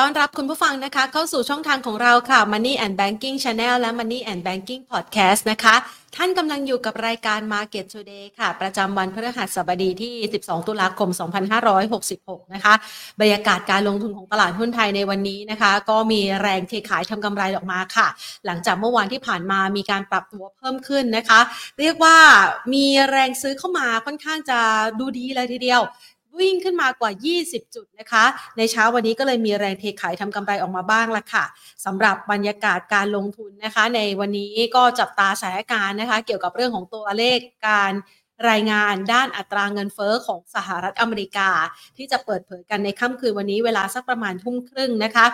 ต้อนรับคุณผู้ฟังนะคะ เข้าสู่ช่องทางของเราค่ะ Money and Banking Channel และ Money and Banking Podcast นะคะ ท่านกำลังอยู่กับรายการ Market Today ค่ะ ประจำวันพฤหัสบดีที่ 12 ตุลาคม 2566 นะคะ บรรยากาศการลงทุนของตลาดหุ้นไทยในวันนี้นะคะ ก็มีแรงเทขายทำกำไรออกมาค่ะ หลังจากเมื่อวานที่ผ่านมามีการปรับตัวเพิ่มขึ้นนะคะ เรียกว่ามีแรงซื้อเข้ามาค่อนข้างจะดูดีเลยทีเดียว วิ่งขึ้นมากว่า 20 จุดนะคะ ในเช้าวันนี้ก็เลยมีแรงเทขายทำกำไรออกมาบ้างละค่ะสำหรับบรรยากาศการลงทุนนะคะ ในวันนี้ก็จับตาสถานการณ์นะคะ เกี่ยวกับเรื่องของตัวเลขการรายงานด้านอัตราเงินเฟอ้อของสหรัฐอเมริกา ที่จะเปิดเผยกันในค่ำคืนวันนี้เวลาสักประมาณทุ่มครึ่งนะคะ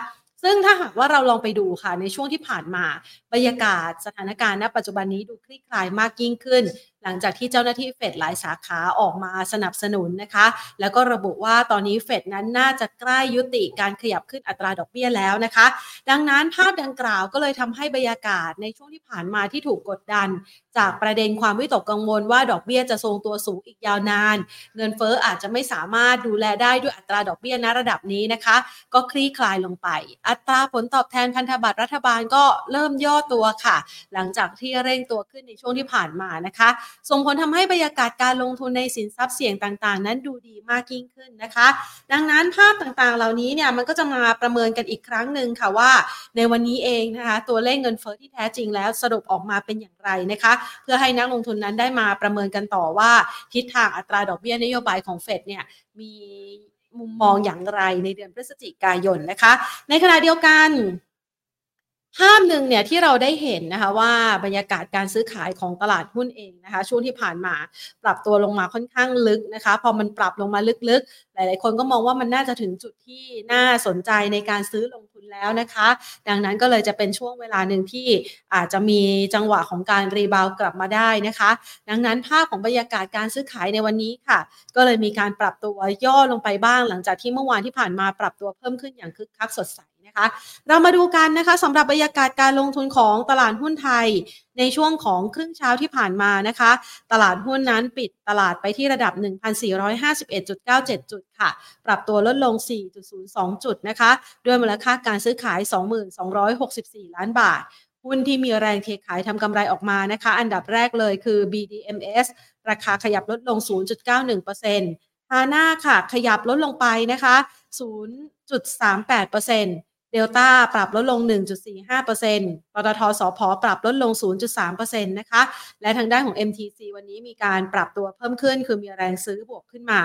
ซึ่งถ้าหากว่าเราลองไปดูค่ะในช่วงที่ผ่านมา บรรยากาศสถานการณ์ณปัจจุบันนี้ดูคลี่คลายมากยิ่งขึ้น ลังจากที่เจ้าหน้าที่เฟดหลายสาขาออกมาสนับสนุนนะคะ แล้วก็ระบุว่าตอนนี้เฟดนั้นน่าจะใกล้ยุติการขยับขึ้นอัตราดอกเบี้ยแล้วนะคะ ดังนั้นภาพดังกล่าวก็เลยทำให้บรรยากาศในช่วงที่ผ่านมาที่ถูกกดดัน จากประเด็นความวิตกกังวลว่าดอกเบี้ยจะทรงตัวสูงอีกยาวนาน เงินเฟ้ออาจจะไม่สามารถดูแลได้ด้วยอัตราดอกเบี้ยณระดับนี้นะคะ ก็คลี่คลายลงไป อัตราผลตอบแทนพันธบัตรรัฐบาลก็เริ่มย่อตัวค่ะ หลังจากที่เร่งตัวขึ้นในช่วงที่ผ่านมานะคะส่งผลทำให้บรรยากาศการลงทุนในสินทรัพย์เสี่ยงต่างๆ นั้นดูดีมากยิ่งขึ้นนะคะ ดังนั้นภาพต่างๆ เหล่านี้เนี่ยมันก็จะมาประเมินกันอีกครั้งหนึ่งค่ะว่า ในวันนี้เองนะคะตัวเลขเงินเฟอ้อที่แท้จริงแล้วสรุปออกมาเป็นอย่างไรนะคะ เพื่อให้นักลงทุนนั้นได้มาประเมินกันต่อว่า ทิศทางอัตราดอกเบี้ยนโยบายของเฟดเนี่ยมีมุมมองอย่างไรในเดือนพฤศจิกายนนะคะ ในขณะเดียวกัน ภาพหนึ่งเนี่ยที่เราได้เห็นนะคะว่าบรรยากาศการซื้อขายของตลาดหุ้นเองนะคะ ช่วงที่ผ่านมาปรับตัวลงมาค่อนข้างลึกนะคะ พอมันปรับลงมาลึกๆ หลายๆ คนก็มองว่ามันน่าจะถึงจุดที่น่าสนใจในการซื้อลงทุนแล้วนะคะ ดังนั้นก็เลยจะเป็นช่วงเวลาหนึ่งที่อาจจะมีจังหวะของการรีบาวกลับมาได้นะคะ ดังนั้นภาพของบรรยากาศการซื้อขายในวันนี้ค่ะ ก็เลยมีการปรับตัวย่อลงไปบ้าง หลังจากที่เมื่อวานที่ผ่านมาปรับตัวเพิ่มขึ้นอย่างคึกคักสดใส นะคะ เรามาดูกันนะคะสำหรับบรรยากาศการลงทุนของตลาดหุ้นไทย ในช่วงของครึ่งเช้าที่ผ่านมานะคะ ตลาดหุ้นนั้นปิดตลาดไปที่ระดับ 1,451.97 จุดค่ะ ปรับตัวลดลง 4.02 จุดนะคะ ด้วยมูลค่าการซื้อขาย 22,264 ล้านบาทหุ้นที่มีแรงเทขายทำกำไรออกมานะคะ อันดับแรกเลยคือ BDMs ราคาขยับลดลง 0.91%ฮาน่าค่ะ ขยับลดลงไปนะคะ 0.38% เดลต้าปรับลดลง 1.45%ปตทสพปรับลดลง 0.3%นะคะ และทางด้านของ MTC วันนี้มีการปรับตัวเพิ่มขึ้น คือมีแรงซื้อบวกขึ้นมา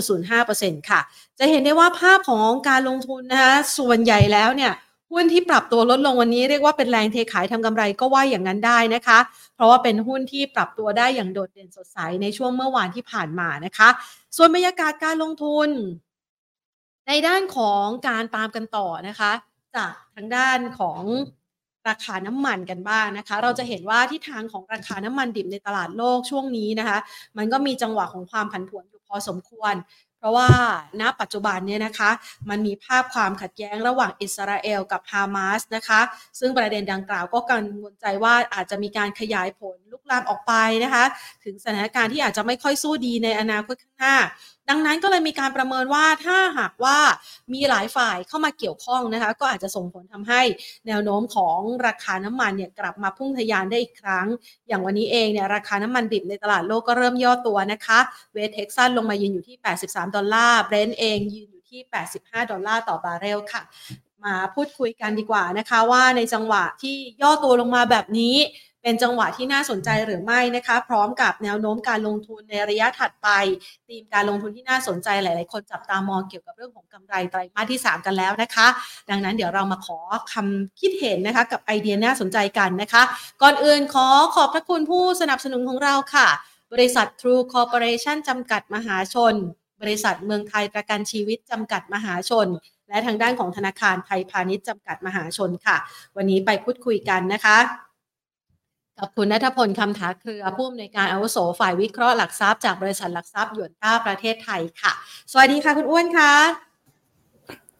2.05%ค่ะ จะเห็นได้ว่าภาพของการลงทุนนะคะส่วนใหญ่แล้วเนี่ยหุ้นที่ปรับตัวลดลงวันนี้เรียกว่าเป็นแรงเทขายทำกำไรก็ว่าอย่างนั้นได้นะคะ เพราะว่าเป็นหุ้นที่ปรับตัวได้อย่างโดดเด่นสดใสในช่วงเมื่อวานที่ผ่านมานะคะ ส่วนบรรยากาศการลงทุน ในด้านของการตามกันต่อนะคะ จากทางด้านของราคาน้ำมันกันบ้างนะคะ เราจะเห็นว่าที่ทางของราคาน้ำมันดิบในตลาดโลกช่วงนี้นะคะ มันก็มีจังหวะของความผันผวนอยู่พอสมควร เพราะว่าณปัจจุบันเนี่ยนะคะ มันมีภาพความขัดแย้งระหว่างอิสราเอลกับฮามาสนะคะ ซึ่งประเด็นดังกล่าวก็กังวลใจว่าอาจจะมีการขยายผลลุกลามออกไปนะคะ ถึงสถานการณ์ที่อาจจะไม่ค่อยสู้ดีในอนาคตข้างหน้า ดังนั้นก็เลยมีการประเมินว่าถ้าหากว่ามีหลายฝ่ายเข้ามาเกี่ยวข้องนะคะก็อาจจะส่งผลทำให้แนวโน้มของราคาน้ำมันเนี่ยกลับมาพุ่งทะยานได้อีกครั้ง อย่างวันนี้เองเนี่ยราคาน้ำมันดิบในตลาดโลกก็เริ่มย่อตัวนะคะเวสเท็กซัสลงมายืนอยู่ที่ 83 ดอลลาร์เบรนท์เองยืนอยู่ที่ 85 ดอลลาร์ต่อบาร์เรลค่ะ มาพูดคุยกันดีกว่านะคะว่าในจังหวะที่ย่อตัวลงมาแบบนี้ เป็นจังหวะที่น่าสนใจหรือไม่นะคะ พร้อมกับแนวโน้มการลงทุนในระยะถัดไปธีมการลงทุนที่น่าสนใจหลาย ๆ คนจับตามองเกี่ยวกับเรื่องของกำไรไตรมาสที่ 3 กันแล้วนะคะ ดังนั้นเดี๋ยวเรามาขอคำคิดเห็นนะคะ กับไอเดียน่าสนใจกันนะคะ ก่อนอื่นขอขอบพระคุณผู้สนับสนุนของเราค่ะ บริษัท True Corporation จำกัดมหาชน บริษัทเมืองไทยประกันชีวิตจำกัดมหาชนและทางด้านของธนาคารไทยพาณิชย์จำกัดมหาชนค่ะ วันนี้ไปพูดคุยกันนะคะ กับคุณนัทพลคำถาเครือผู้อำนวยการอาวุโสฝ่ายวิเคราะห์หลักทรัพย์จากบริษัทหลักทรัพย์หยวนต้าประเทศไทยค่ะ สวัสดีค่ะคุณอ้วนค่ะ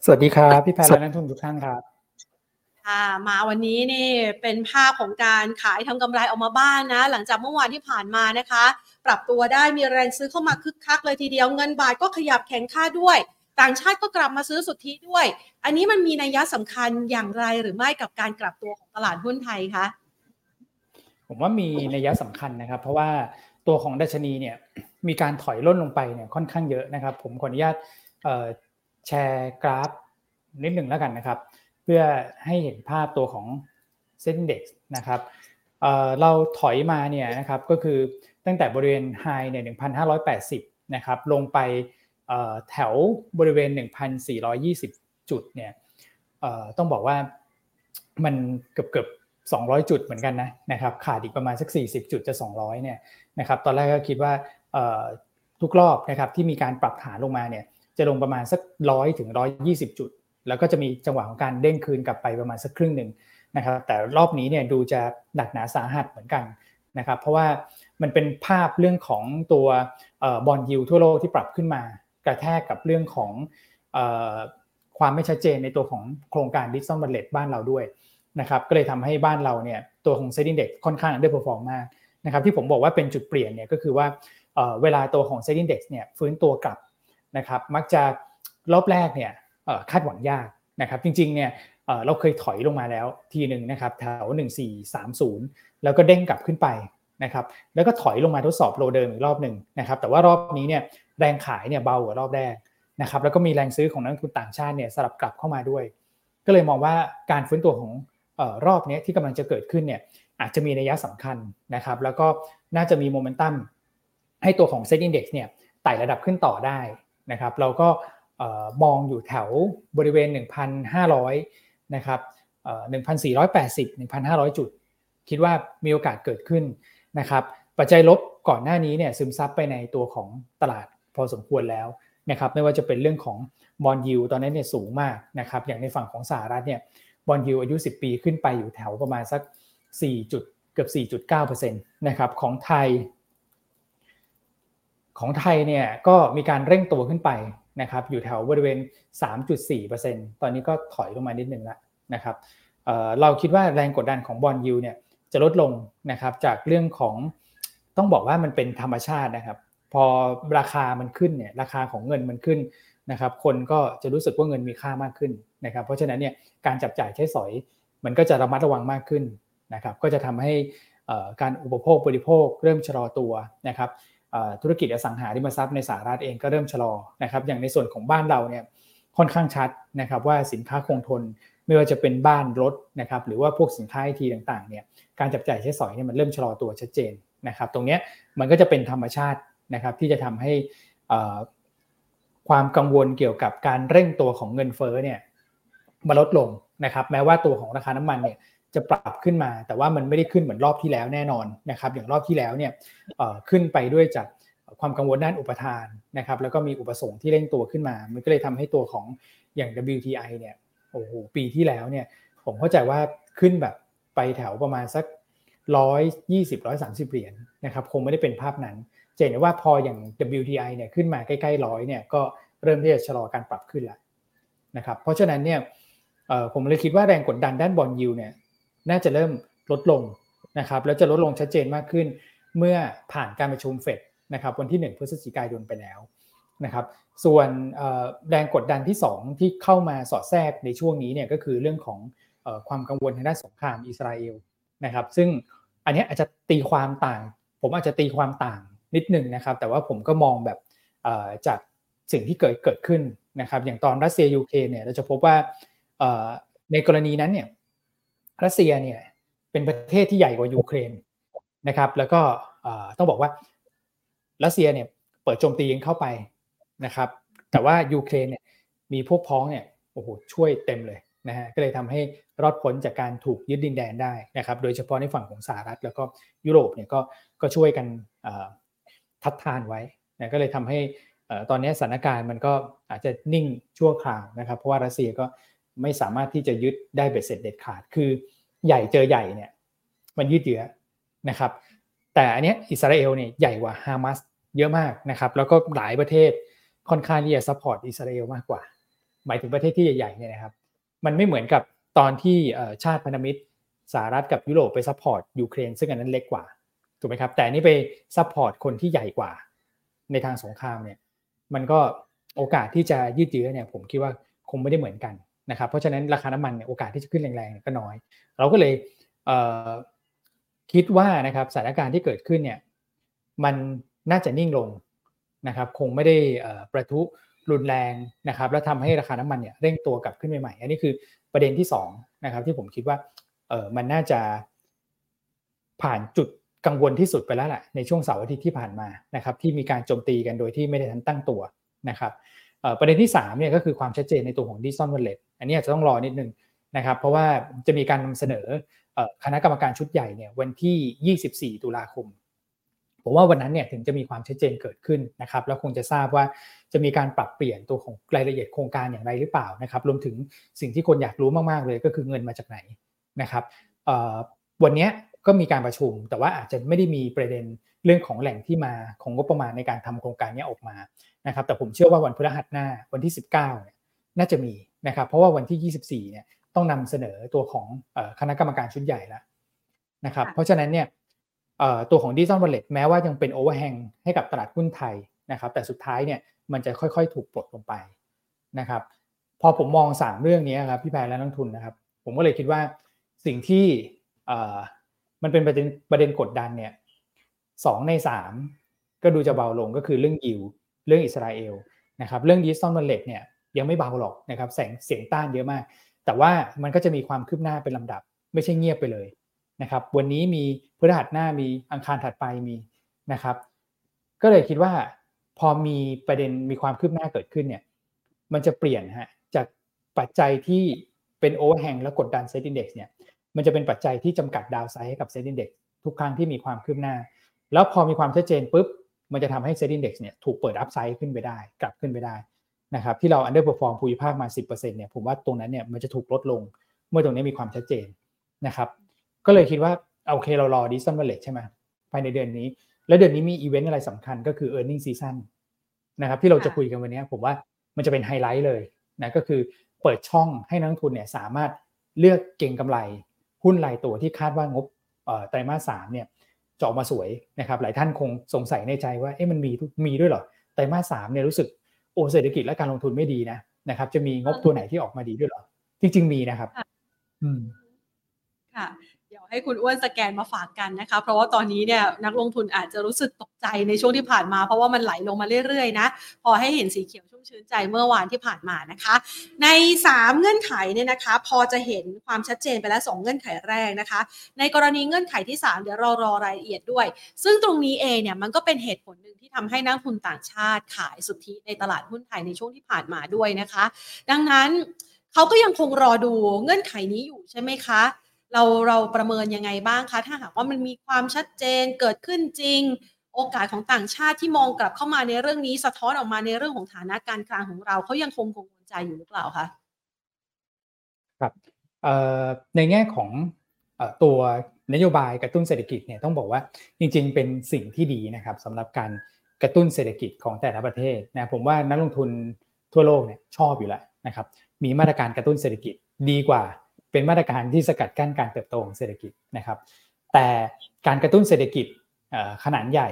สวัสดีครับพี่แพรและนักทุนทุกท่านครับค่ะมาวันนี้นี่เป็นภาพของการขายทำกำไรออกมาบ้างนะ หลังจากเมื่อวานที่ผ่านมานะคะ ปรับตัวได้มีแรงซื้อเข้ามาคึกคักเลยทีเดียวเงินบาทก็ขยับแข็งค่าด้วย ต่างชาติก็กลับมาซื้อสุทธิด้วย อันนี้มันมีนัยยะสำคัญอย่างไรหรือไม่กับการกลับตัวของตลาดหุ้นไทยคะ ผมว่ามีนัยยะสำคัญนะครับ เพราะว่าตัวของดัชนีเนี่ยมีการถอยล่นลงไปเนี่ยค่อนข้างเยอะนะครับ ผมขออนุญาตแชร์กราฟนิดหนึ่งแล้วกันนะครับ เพื่อให้เห็นภาพตัวของเซ็นเด็กนะครับเราถอยมาเนี่ยนะครับก็คือตั้งแต่บริเวณไฮเนี่ย1,580นะครับลงไปแถวบริเวณ 1,420 จุดเนี่ยต้องบอกว่ามันเกือบเกือบ 200 จุดเหมือนกันนะนะครับขาดอีกประมาณสัก 40 จุดจะ 200เนี่ยนะครับตอนแรกก็คิดว่าทุกรอบนะครับที่มีการปรับฐานลงมาเนี่ยจะลงประมาณสักร้อยถึงร้อยยี่สิบจุด แล้วก็จะมีจังหวะของการเด้งคืนกลับไปประมาณสักครึ่งหนึ่งนะครับแต่รอบนี้เนี่ยดูจะหนักหนาสาหัสเหมือนกันนะครับเพราะว่ามันเป็นภาพเรื่องของตัว bond yield ทั่วโลกที่ปรับขึ้นมา กระแทกกับเรื่องของความไม่ชัดเจนในตัวของโครงการ digital wallet บ้านเราด้วย นะครับก็เลยทำให้บ้านเราเนี่ยตัวของ SET Index ค่อนข้าง underperform มากนะครับที่ผมบอกว่าเป็นจุดเปลี่ยนเนี่ยก็คือว่าเวลาตัวของ SET Index เนี่ยฟื้นตัวกลับนะครับมักจะรอบแรกเนี่ยคาดหวังยากนะครับจริงๆเนี่ยเราเคยถอยลงมาแล้วทีหนึ่งนะครับแถว 1430 แล้วก็เด้งกลับขึ้นไปนะครับแล้วก็ถอยลงมาทดสอบโลเดิมอีกรอบหนึ่งนะครับแต่ว่ารอบนี้เนี่ยแรงขายเนี่ยเบากว่ารอบแรกนะครับแล้วก็มีแรงซื้อของนักลงทุนต่างชาติเนี่ยสลับกลับเข้ามาด้วย ก็เลยมองว่าการฟื้นตัวของ รอบนี้ที่กำลังจะเกิดขึ้นเนี่ยอาจจะมีนัยสำคัญนะครับ แล้วก็น่าจะมีโมเมนตัมให้ตัวของ SET Index เนี่ยไต่ระดับขึ้นต่อได้นะครับ เราก็มองอยู่แถวบริเวณ 1,500 นะครับ1,480 1,500 จุด คิดว่ามีโอกาสเกิดขึ้นนะครับ ปัจจัยลบก่อนหน้านี้เนี่ยซึมซับไปในตัวของตลาดพอสมควรแล้วนะครับ ไม่ว่าจะเป็นเรื่องของ bond yield ตอนนั้นเนี่ยสูงมากนะครับ อย่างในฝั่งของสหรัฐเนี่ย bond yield อายุ 10 ปีขึ้นไปอยู่แถวประมาณสัก 4 จุดเกือบ 4.9%นะครับของไทย ของไทยเนี่ยก็มีการเร่งตัวขึ้นไปนะครับอยู่แถวบริเวณ 3.4%ตอนนี้ก็ถอยลงมานิดนึงแล้วนะครับเราคิดว่าแรงกดดันของบอลยูเนี่ยจะลดลงนะครับจากเรื่องของต้องบอกว่ามันเป็นธรรมชาตินะครับ พอราคามันขึ้นเนี่ยราคาของเงินมันขึ้นนะครับ คนก็จะรู้สึกว่าเงินมีค่ามากขึ้น นะครับเพราะฉะนั้นเนี่ยการจับจ่ายใช้สอย มันก็จะระมัดระวังมากขึ้นนะครับก็จะทำให้การอุปโภคบริโภคเริ่มชะลอตัวนะครับธุรกิจอสังหาริมทรัพย์ในสหรัฐเองก็เริ่มชะลอนะครับอย่างในส่วนของบ้านเราเนี่ยค่อนข้างชัดนะครับว่าสินค้าคงทนไม่ว่าจะเป็นบ้านรถนะครับหรือว่าพวกสินค้าไอทีต่างๆเนี่ยการจับจ่ายใช้สอยเนี่ยมันเริ่มชะลอตัวชัดเจนนะครับตรงนี้มันก็จะเป็นธรรมชาตินะครับที่จะทำให้ความกังวลเกี่ยวกับการเร่งตัวของเงินเฟ้อเนี่ย มาลดลงนะครับ แม้ว่าตัวของราคาน้ำมันเนี่ยจะปรับขึ้นมา แต่ว่ามันไม่ได้ขึ้นเหมือนรอบที่แล้วแน่นอนนะครับ อย่างรอบที่แล้วเนี่ยขึ้นไปด้วยจากความกังวลด้านอุปทานนะครับ แล้วก็มีอุปสงค์ที่เร่งตัวขึ้นมา มันก็เลยทำให้ตัวของอย่าง WTI เนี่ยโอ้โหปีที่แล้วเนี่ยผมเข้าใจว่าขึ้นแบบไปแถวประมาณสักร้อยยี่สิบร้อยสามสิบเหรียญนะครับคงไม่ได้เป็นภาพนั้นเจนว่าพออย่าง WTI เนี่ยขึ้นมาใกล้ๆร้อยเนี่ยก็เริ่มที่จะชะลอการปรับขึ้นแล้วนะครับเพราะฉะนั้นเนี่ย ผมเลยคิดว่าแรงกดดันด้านบอลยูเนี่ยน่าจะเริ่มลดลงนะครับแล้วจะลดลงชัดเจนมากขึ้น เมื่อผ่านการประชุมเฟดนะครับวันที่ 1 พฤศจิกายนไปแล้วนะครับส่วนแรงกดดันที่ 2 ที่เข้ามาสอดแทรกในช่วงนี้เนี่ยก็คือเรื่องของความกังวลทางด้านสงครามอิสราเอลนะครับซึ่งอันนี้อาจจะตีความต่าง ผมอาจจะตีความต่างนิดนึงนะครับแต่ว่าผมก็มองแบบจากสิ่งที่เกิดเกิดขึ้นนะครับอย่างตอนรัสเซียยูเครนเนี่ยเราจะพบว่า ในกรณีนั้นเนี่ยรัสเซียเนี่ยเป็นประเทศที่ใหญ่กว่ายูเครนนะครับ แล้วก็ต้องบอกว่ารัสเซียเนี่ยเปิดโจมตียิงเข้าไปนะครับ แต่ว่ายูเครนเนี่ยมีพวกพ้องเนี่ยโอ้โหช่วยเต็มเลยนะฮะก็เลยทำให้รอดพ้นจากการถูกยึดดินแดนได้นะครับ โดยเฉพาะในฝั่งของสหรัฐ แล้วก็ยุโรปเนี่ยก็ก็ช่วยกันทัดทานไว้นะก็เลยทำให้ตอนนี้สถานการณ์มันก็อาจจะนิ่งชั่วคราวนะครับ เพราะว่ารัสเซียก็ ไม่สามารถที่จะยึดได้เบ็ดเสร็จเด็ดขาด คือใหญ่เจอใหญ่เนี่ยมันยืดเยื้อนะครับ แต่อันนี้อิสราเอลเนี่ยใหญ่กว่าฮามาสเยอะมากนะครับ แล้วก็หลายประเทศค่อนข้างที่จะ support อิสราเอลมากกว่า หมายถึงประเทศที่ใหญ่ๆเนี่ยนะครับ มันไม่เหมือนกับตอนที่ชาติพันธมิตรสหรัฐกับยุโรปไป support ยูเครนซึ่งอันนั้นเล็กกว่าถูกไหมครับ แต่นี่ไป support คนที่ใหญ่กว่า ในทางสงครามเนี่ย มันก็โอกาสที่จะยืดเยื้อเนี่ยผมคิดว่าคงไม่ได้เหมือนกัน นะครับเพราะฉะนั้นราคาน้ำมันเนี่ยโอกาสที่จะขึ้นแรงๆก็น้อย เราก็เลยคิดว่านะครับสถานการณ์ที่เกิดขึ้นเนี่ยมันน่าจะนิ่งลงนะครับคงไม่ได้ประทุรุนแรงนะครับแล้วทำให้ราคาน้ำมันเนี่ยเร่งตัวกลับขึ้นใหม่ๆอันนี้คือประเด็นที่2นะครับที่ผมคิดว่าเออมันน่าจะผ่านจุดกังวลที่สุดไปแล้วแหละในช่วงเสาร์อาทิตย์ที่ผ่านมานะครับที่มีการโจมตีกันโดยที่ไม่ได้ทันตั้งตัวนะครับ ประเด็นที่3เนี่ยก็คือความชัดเจนในตัวของดิจิตอลวอลเล็ตอันนี้อาจจะต้องรอนิดนึงนะครับ เพราะว่าจะมีการนำเสนอคณะกรรมการชุดใหญ่เนี่ยวันที่ 24 ตุลาคมผมว่าวันนั้นเนี่ยถึงจะมีความชัดเจนเกิดขึ้นนะครับ แล้วคงจะทราบว่าจะมีการปรับเปลี่ยนตัวของรายละเอียดโครงการอย่างไรหรือเปล่านะครับ รวมถึงสิ่งที่คนอยากรู้มากๆเลยก็คือเงินมาจากไหนนะครับวันนี้ ก็มีการประชุม แต่ว่าอาจจะไม่ได้มีประเด็นเรื่องของแหล่งที่มาของงบประมาณในการทำโครงการนี้ออกมานะครับ แต่ผมเชื่อว่าวันพฤหัสหน้าวันที่ 19เนี่ยน่าจะมีนะครับ เพราะว่าวันที่ 24เนี่ยต้องนำเสนอตัวของคณะกรรมการชุดใหญ่แล้วนะครับ เพราะฉะนั้นเนี่ยตัวของ digital wallet แม้ว่ายังเป็น overhang ให้กับตลาดหุ้นไทยนะครับ แต่สุดท้ายเนี่ยมันจะค่อยๆ ถูกปลดลงไปนะครับ พอผมมอง 3 เรื่องนี้ครับพี่แพรและนักลงทุนนะครับ ผมก็เลยคิดว่าสิ่งที่ มันเป็นประเด็นประเด็นกดดันเนี่ยสองในสามก็ดูจะเบาลงก็คือเรื่องยิวเรื่องอิสราเอลนะครับเรื่อง digital wallet เนี่ยยังไม่เบาหรอกนะครับกระแสเสียงต้านเยอะมาก แต่ว่ามันก็จะมีความคืบหน้าเป็นลำดับ ไม่ใช่เงียบไปเลยนะครับวันนี้มีพฤหัสหน้ามีอังคารถัดไปมีนะครับ ก็เลยคิดว่าพอมีประเด็นมีความคืบหน้าเกิดขึ้นเนี่ยมันจะเปลี่ยนฮะจากปัจจัยที่เป็น overhang และกดดันเซ็ตอินดี x เนี่ย มันจะเป็นปัจจัยที่จำกัด downside ให้กับเซ็ตอินดี x ทุกครั้งที่มีความคืบหน้า แล้วพอมีความชัดเจนปุ๊บมันจะทำให้ SET Index เนี่ยถูกเปิด upside ขึ้นไปได้ กลับขึ้นไปได้นะครับที่เรา underperform ภูมิภาคมา 10%เนี่ยผมว่าตรงนั้นเนี่ยมันจะถูกลดลงเมื่อตรงนี้มีความชัดเจนนะครับก็เลยคิดว่าโอเคเรารอ Digital Wallet ใช่ไหมภายในเดือนนี้ แล้วเดือนนี้มีอีเวนต์อะไรสำคัญก็คือ e a r n i n g ็ season นนะครับที่เราจะคุยกันวันนี้ผมว่ามันจะเป็นไฮไลท์เลยนะก็คือเปิดช่องให้นักลงทุนเนี่ยสามารถเลือกเก่งกำไร หุ้นรายตัวที่คาดว่างบไตรมาสสามเนี่ยจะออกมาสวยนะครับหลายท่านคงสงสัยในใจว่าเอ๊ะมันมีมีด้วยเหรอไตรมาสสามเนี่ยรู้สึกโอเศรษฐกิจและการลงทุนไม่ดีนะนะครับจะมีงบตัวไหนที่ออกมาดีด้วยเหรอจริง ๆ มีนะครับ อืมค่ะ เดี๋ยวให้คุณอ้วนสแกนมาฝากกันนะคะ เพราะว่าตอนนี้เนี่ยนักลงทุนอาจจะรู้สึกตกใจในช่วงที่ผ่านมา เพราะว่ามันไหลลงมาเรื่อยๆนะ พอให้เห็นสีเขียวชุ่มชื้นใจเมื่อวานที่ผ่านมานะคะ ใน 3 เงื่อนไขเนี่ยนะคะ พอจะเห็นความชัดเจนไปแล้ว 2 เงื่อนไขแรกนะคะ ในกรณีเงื่อนไขที่ 3 เดี๋ยวรอรอรายละเอียดด้วย ซึ่งตรงนี้เองเนี่ยมันก็เป็นเหตุผลหนึ่งที่ทำให้นักทุนต่างชาติขายสุทธิในตลาดหุ้นไทยในช่วงที่ผ่านมาด้วยนะคะ ดังนั้นเขาก็ยังคงรอดูเงื่อนไขนี้อยู่ใช่ไหมคะ เราเราประเมินยังไงบ้างคะ ถ้าหากว่ามันมีความชัดเจนเกิดขึ้นจริง โอกาสของต่างชาติที่มองกลับเข้ามาในเรื่องนี้สะท้อนออกมาในเรื่องของฐานะการคลังของเราเขายังคงกังวลใจอยู่หรือเปล่าคะครับในแง่ของตัวนโยบายกระตุ้นเศรษฐกิจเนี่ยต้องบอกว่าจริงๆ เป็นสิ่งที่ดีนะครับสำหรับการกระตุ้นเศรษฐกิจของแต่ละประเทศนะผมว่านักลงทุนทั่วโลกเนี่ยชอบอยู่แล้วนะครับมีมาตรการกระตุ้นเศรษฐกิจดีกว่า เป็นมาตรการที่สกัดกั้นการเติบโตของเศรษฐกิจนะครับ แต่การกระตุ้นเศรษฐกิจขนาดใหญ่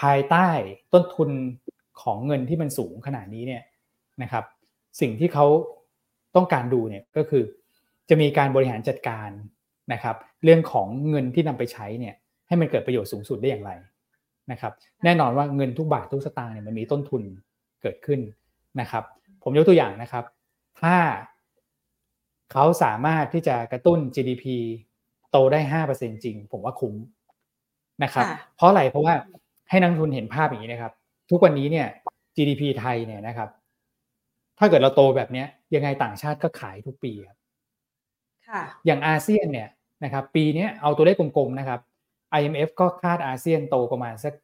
ภายใต้ต้นทุนของเงินที่มันสูงขนาดนี้เนี่ยนะครับ สิ่งที่เขาต้องการดูเนี่ยก็คือจะมีการบริหารจัดการนะครับ เรื่องของเงินที่นำไปใช้เนี่ยให้มันเกิดประโยชน์สูงสุดได้อย่างไรนะครับแน่นอนว่าเงินทุกบาททุกสตางค์เนี่ยมันมีต้นทุนเกิดขึ้นนะครับ ผมยกตัวอย่างนะครับ ถ้า เขาสามารถที่จะกระตุ้น GDP โตได้ห้าเปอร์เซ็นจริง ผมว่าคุ้มนะครับ เพราะอะไรเพราะว่าให้นักทุนเห็นภาพอย่างนี้นะครับ ทุกวันนี้เนี่ย GDP ไทยเนี่ยนะครับ ถ้าเกิดเราโตแบบนี้ยังไงต่างชาติก็ขายทุกปีครับอย่างอาเซียนเนี่ยนะครับ ปีนี้เอาตัวเลขกลมๆนะครับ IMF ก็คาดอาเซียนโตประมาณสัก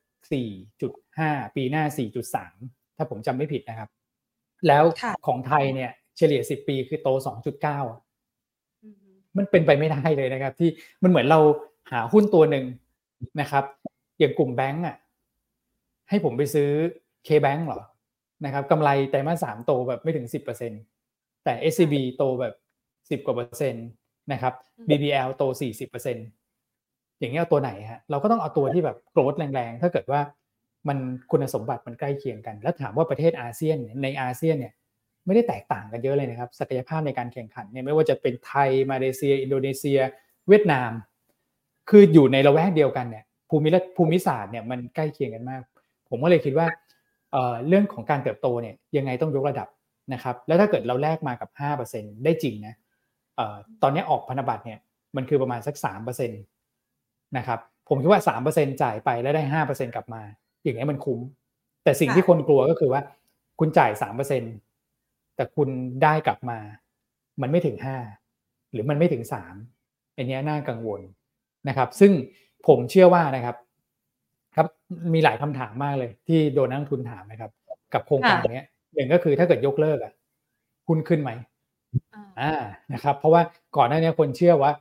4.5 ปีหน้า 4.3 ถ้าผมจำไม่ผิดนะครับ แล้วของไทยเนี่ย เฉลี่ยสิบปีคือโตสองจุดเก้ามันเป็นไปไม่ได้เลยนะครับ ที่มันเหมือนเราหาหุ้นตัวหนึ่งนะครับ อย่างกลุ่มแบงก์อะให้ผมไปซื้อ K-Bank เหรอนะครับกำไรแต่มาสามโตแบบไม่ถึงสิบเปอร์เซ็นแต่ SCB โตแบบสิบกว่าเปอร์เซ็นต์นะครับ BBL โตสี่สิบเปอร์เซ็นอย่างนี้เอาตัวไหนฮะเราก็ต้องเอาตัวที่แบบโกรธแรงๆ ถ้าเกิดว่ามันคุณสมบัติมันใกล้เคียงกัน แล้วถามว่าประเทศอาเซียนในอาเซียนเนี่ย ไม่ได้แตกต่างกันเยอะเลยนะครับศักยภาพในการแข่งขันเนี่ยไม่ว่าจะเป็นไทยมาเลเซีย อินโดนีเซีย เวียดนาม คืออยู่ในละแวกเดียวกันเนี่ยภูมิภูมิศาสตร์เนี่ยมันใกล้เคียงกันมาก ผมก็เลยคิดว่าเรื่องของการเติบโตเนี่ยยังไงต้องยกระดับนะครับแล้วถ้าเกิดเราแลกมากับ 5%ได้จริงนะตอนนี้ออกพันธบัตรเนี่ยมันคือประมาณสัก 3%นะครับผมคิดว่า 3%จ่ายไปแล้วได้ 5%กลับมา อย่างนี้มันคุ้ม แต่สิ่งที่คนกลัวก็คือว่า คุณจ่าย 3% แต่คุณได้กลับมา มันไม่ถึง 5 หรือมันไม่ถึง3อันนี้น่ากังวลนะครับ ซึ่งผมเชื่อว่านะครับครับมีหลายคำถามมากเลย ที่โดนนักทุนถามนะครับ กับโครงการนี้หนึ่งก็คือถ้าเกิดยกเลิกอะหุ้นขึ้นไหมอ่านะครับ เพราะว่าก่อนหน้านี้คนเชื่อว่า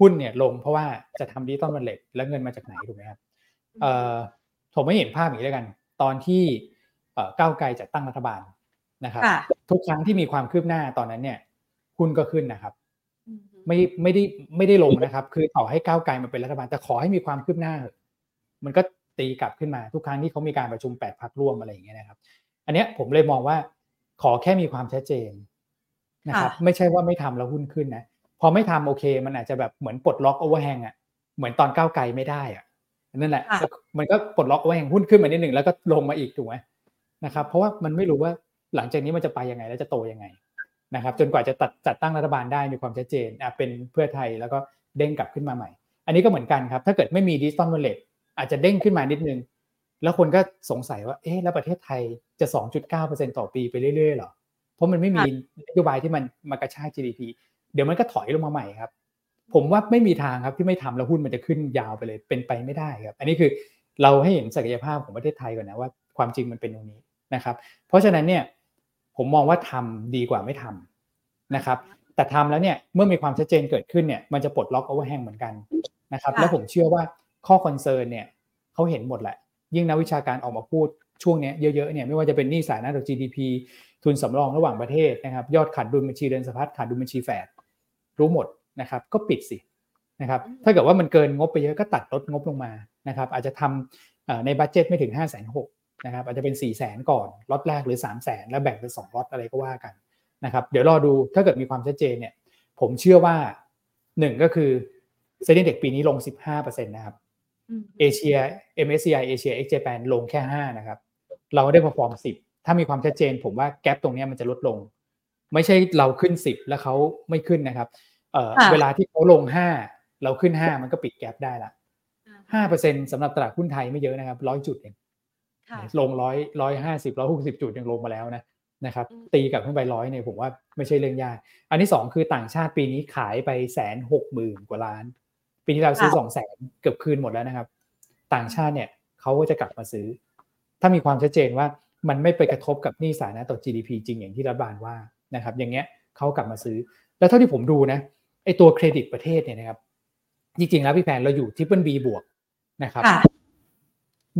หุ้นเนี่ยลงเพราะว่าจะทำดิจิตอลมันเล็ตแล้วเงินมาจากไหนถูกไหมครับเอ่อผมไม่เห็นภาพอย่างนี้แล้วกัน ตอนที่ก้าวไกลจัดตั้งรัฐบาล นะครับ ทุกครั้งที่มีความคืบหน้าตอนนั้นเนี่ยหุ้นก็ขึ้นนะครับ ไม่ไม่ได้ไม่ได้ลงนะครับ คือต่อให้ก้าวไกลมาเป็นรัฐบาลแต่ขอให้มีความคืบหน้า มันก็ตีกลับขึ้นมาทุกครั้งที่เขามีการประชุมแปดพักร่วมอะไรอย่างเงี้ยนะครับ อันเนี้ยผมเลยมองว่าขอแค่มีความชัดเจนนะครับ ไม่ใช่ว่าไม่ทำแล้วหุ้นขึ้นนะพอไม่ทำโอเค มันอาจจะแบบเหมือนปลดล็อกโอเวอร์แฮงอะเหมือนตอนก้าวไกลไม่ได้อะนั่นแหละ มันก็ปลดล็อก overhang หุ้นขึ้นมานิดหนึ่งแล้วก็ลงมาอีกถูกไหมนะครับ เพราะว่ามันไม่รู้ว่า หลังจากนี้มันจะไปยังไงแล้วจะโตยังไงนะครับจนกว่าจะตัดจัดตั้งรัฐบาลได้มีความชัดเจนอะเป็นเพื่อไทยแล้วก็เด้งกลับขึ้นมาใหม่ อันนี้ก็เหมือนกันครับ ถ้าเกิดไม่มี Digital Wallet อาจจะเด้งขึ้นมานิดนึง แล้วคนก็สงสัยว่าเอ๊ะแล้วประเทศไทยจะ 2.9%ต่อปีไปเรื่อยๆหรอ เพราะมันไม่มีนโยบายที่มันมากระชาก GDP เดี๋ยวมันก็ถอยลงมาใหม่ครับ ผมว่าไม่มีทางครับที่ไม่ทำแล้วหุ้นมันจะขึ้นยาวไปเลยเป็นไปไม่ได้ครับ อันนี้คือเราให้เห็นศักยภาพของประเทศไทยก่อนนะว่าความจริงมันเป็นตรงนี้นะครับ เพราะฉะนั้นเนี่ย ผมมองว่าทำดีกว่าไม่ทำนะครับ แต่ทำแล้วเนี่ยเมื่อมีความชัดเจนเกิดขึ้นเนี่ยมันจะปลดล็อก overhang เหมือนกันนะครับ แล้วผมเชื่อว่าข้อ concern เนี่ยเขาเห็นหมดแหละ ยิ่งนักวิชาการออกมาพูดช่วงนี้เยอะๆเนี่ยไม่ว่าจะเป็นหนี้สาธารณะต่อ GDP ทุนสำรองระหว่างประเทศนะครับยอดขาดดุลบัญชีเดินสะพัดขาดดุลบัญชีแฝดรู้หมดนะครับ ก็ปิดสินะครับถ้าเกิดว่ามันเกินงบไปเยอะก็ตัดลดงบลงมานะครับ อาจจะทำใน budget ไม่ถึง5 6 0 0 0 นะครับอาจจะเป็น4 0 0 0 0 0ก่อนล็อตแรกหรือ3 0 0 0 0 0แล้วแบ่งเป็น2ล็อตอะไรก็ว่ากันนะครับเดี๋ยวรอดูถ้าเกิดมีความชัดเจนเนี่ยผมเชื่อว่า 1 ก็คือ SET Index ปีนี้ลง 15%นะครับเอเชีย MSCI Asia ex Japan ลงแค่ 5 นะครับ เราได้พอฟอร์ม 10 ถ้ามีความชัดเจน ผมว่าแกลบตรงนี้มันจะลดลง ไม่ใช่เราขึ้น 10 แล้วเขาไม่ขึ้นนะครับเเวลาที่เขาลง 5 เราขึ้น 5 มันก็ปิดแกลบได้ละ5%สำหรับตลาดหุ้นไทยไม่เยอะนะครับร้อยจุดเอง ลงร้อยร้อยห้าสิบร้อยหกสิบจุดยังลงมาแล้วนะนะครับตีกลับขึ้นไปร้อยเนี่ยผมว่าไม่ใช่เรื่องยาก อันที่สองคือต่างชาติปีนี้ขายไปแสนหกหมื่นกว่าล้าน ปีที่เราซื้อสองแสนเกือบคืนหมดแล้วนะครับ ต่างชาติเนี่ยเขาก็จะกลับมาซื้อ ถ้ามีความชัดเจนว่ามันไม่ไปกระทบกับหนี้สาธารณะต่อ GDP จริงอย่างที่รัฐบาลว่านะครับอย่างเงี้ยเขากลับมาซื้อ แล้วเท่าที่ผมดูนะไอตัวเครดิตประเทศเนี่ยนะครับจริงๆแล้วพี่แพนเราอยู่ triple B บวกนะครับ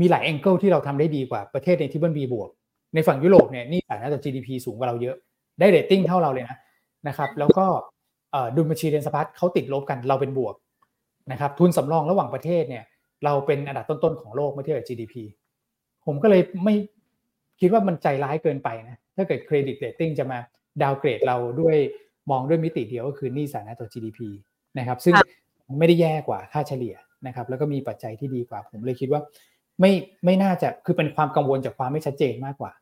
มีหลาย angle ที่เราทำได้ดีกว่าประเทศใน triple B บวก ในฝั่งยุโรปเนี่ยหนี้สาธารณะต่อ GDP สูงกว่าเราเยอะ ได้เรตติ้งเท่าเราเลยนะนะครับ แล้วก็ดุลบัญชีเดินสะพัดเขาติดลบกันเราเป็นบวกนะครับทุนสำรองระหว่างประเทศเนี่ยเราเป็นอันดับต้นๆของโลกเมื่อเทียบกับ GDP ผมก็เลยไม่คิดว่ามันใจร้ายเกินไปนะถ้าเกิด credit rating จะมา downgrade เราด้วยมองด้วยมิติเดียวก็คือหนี้สาธารณะต่อ GDP นะครับ ซึ่งไม่ได้แย่กว่าค่าเฉลี่ยนะครับ แล้วก็มีปัจจัยที่ดีกว่า ผมเลยคิดว่า ไม่ไม่น่าจะคือเป็นความกังวลจากความไม่ชัดเจนมากกว่า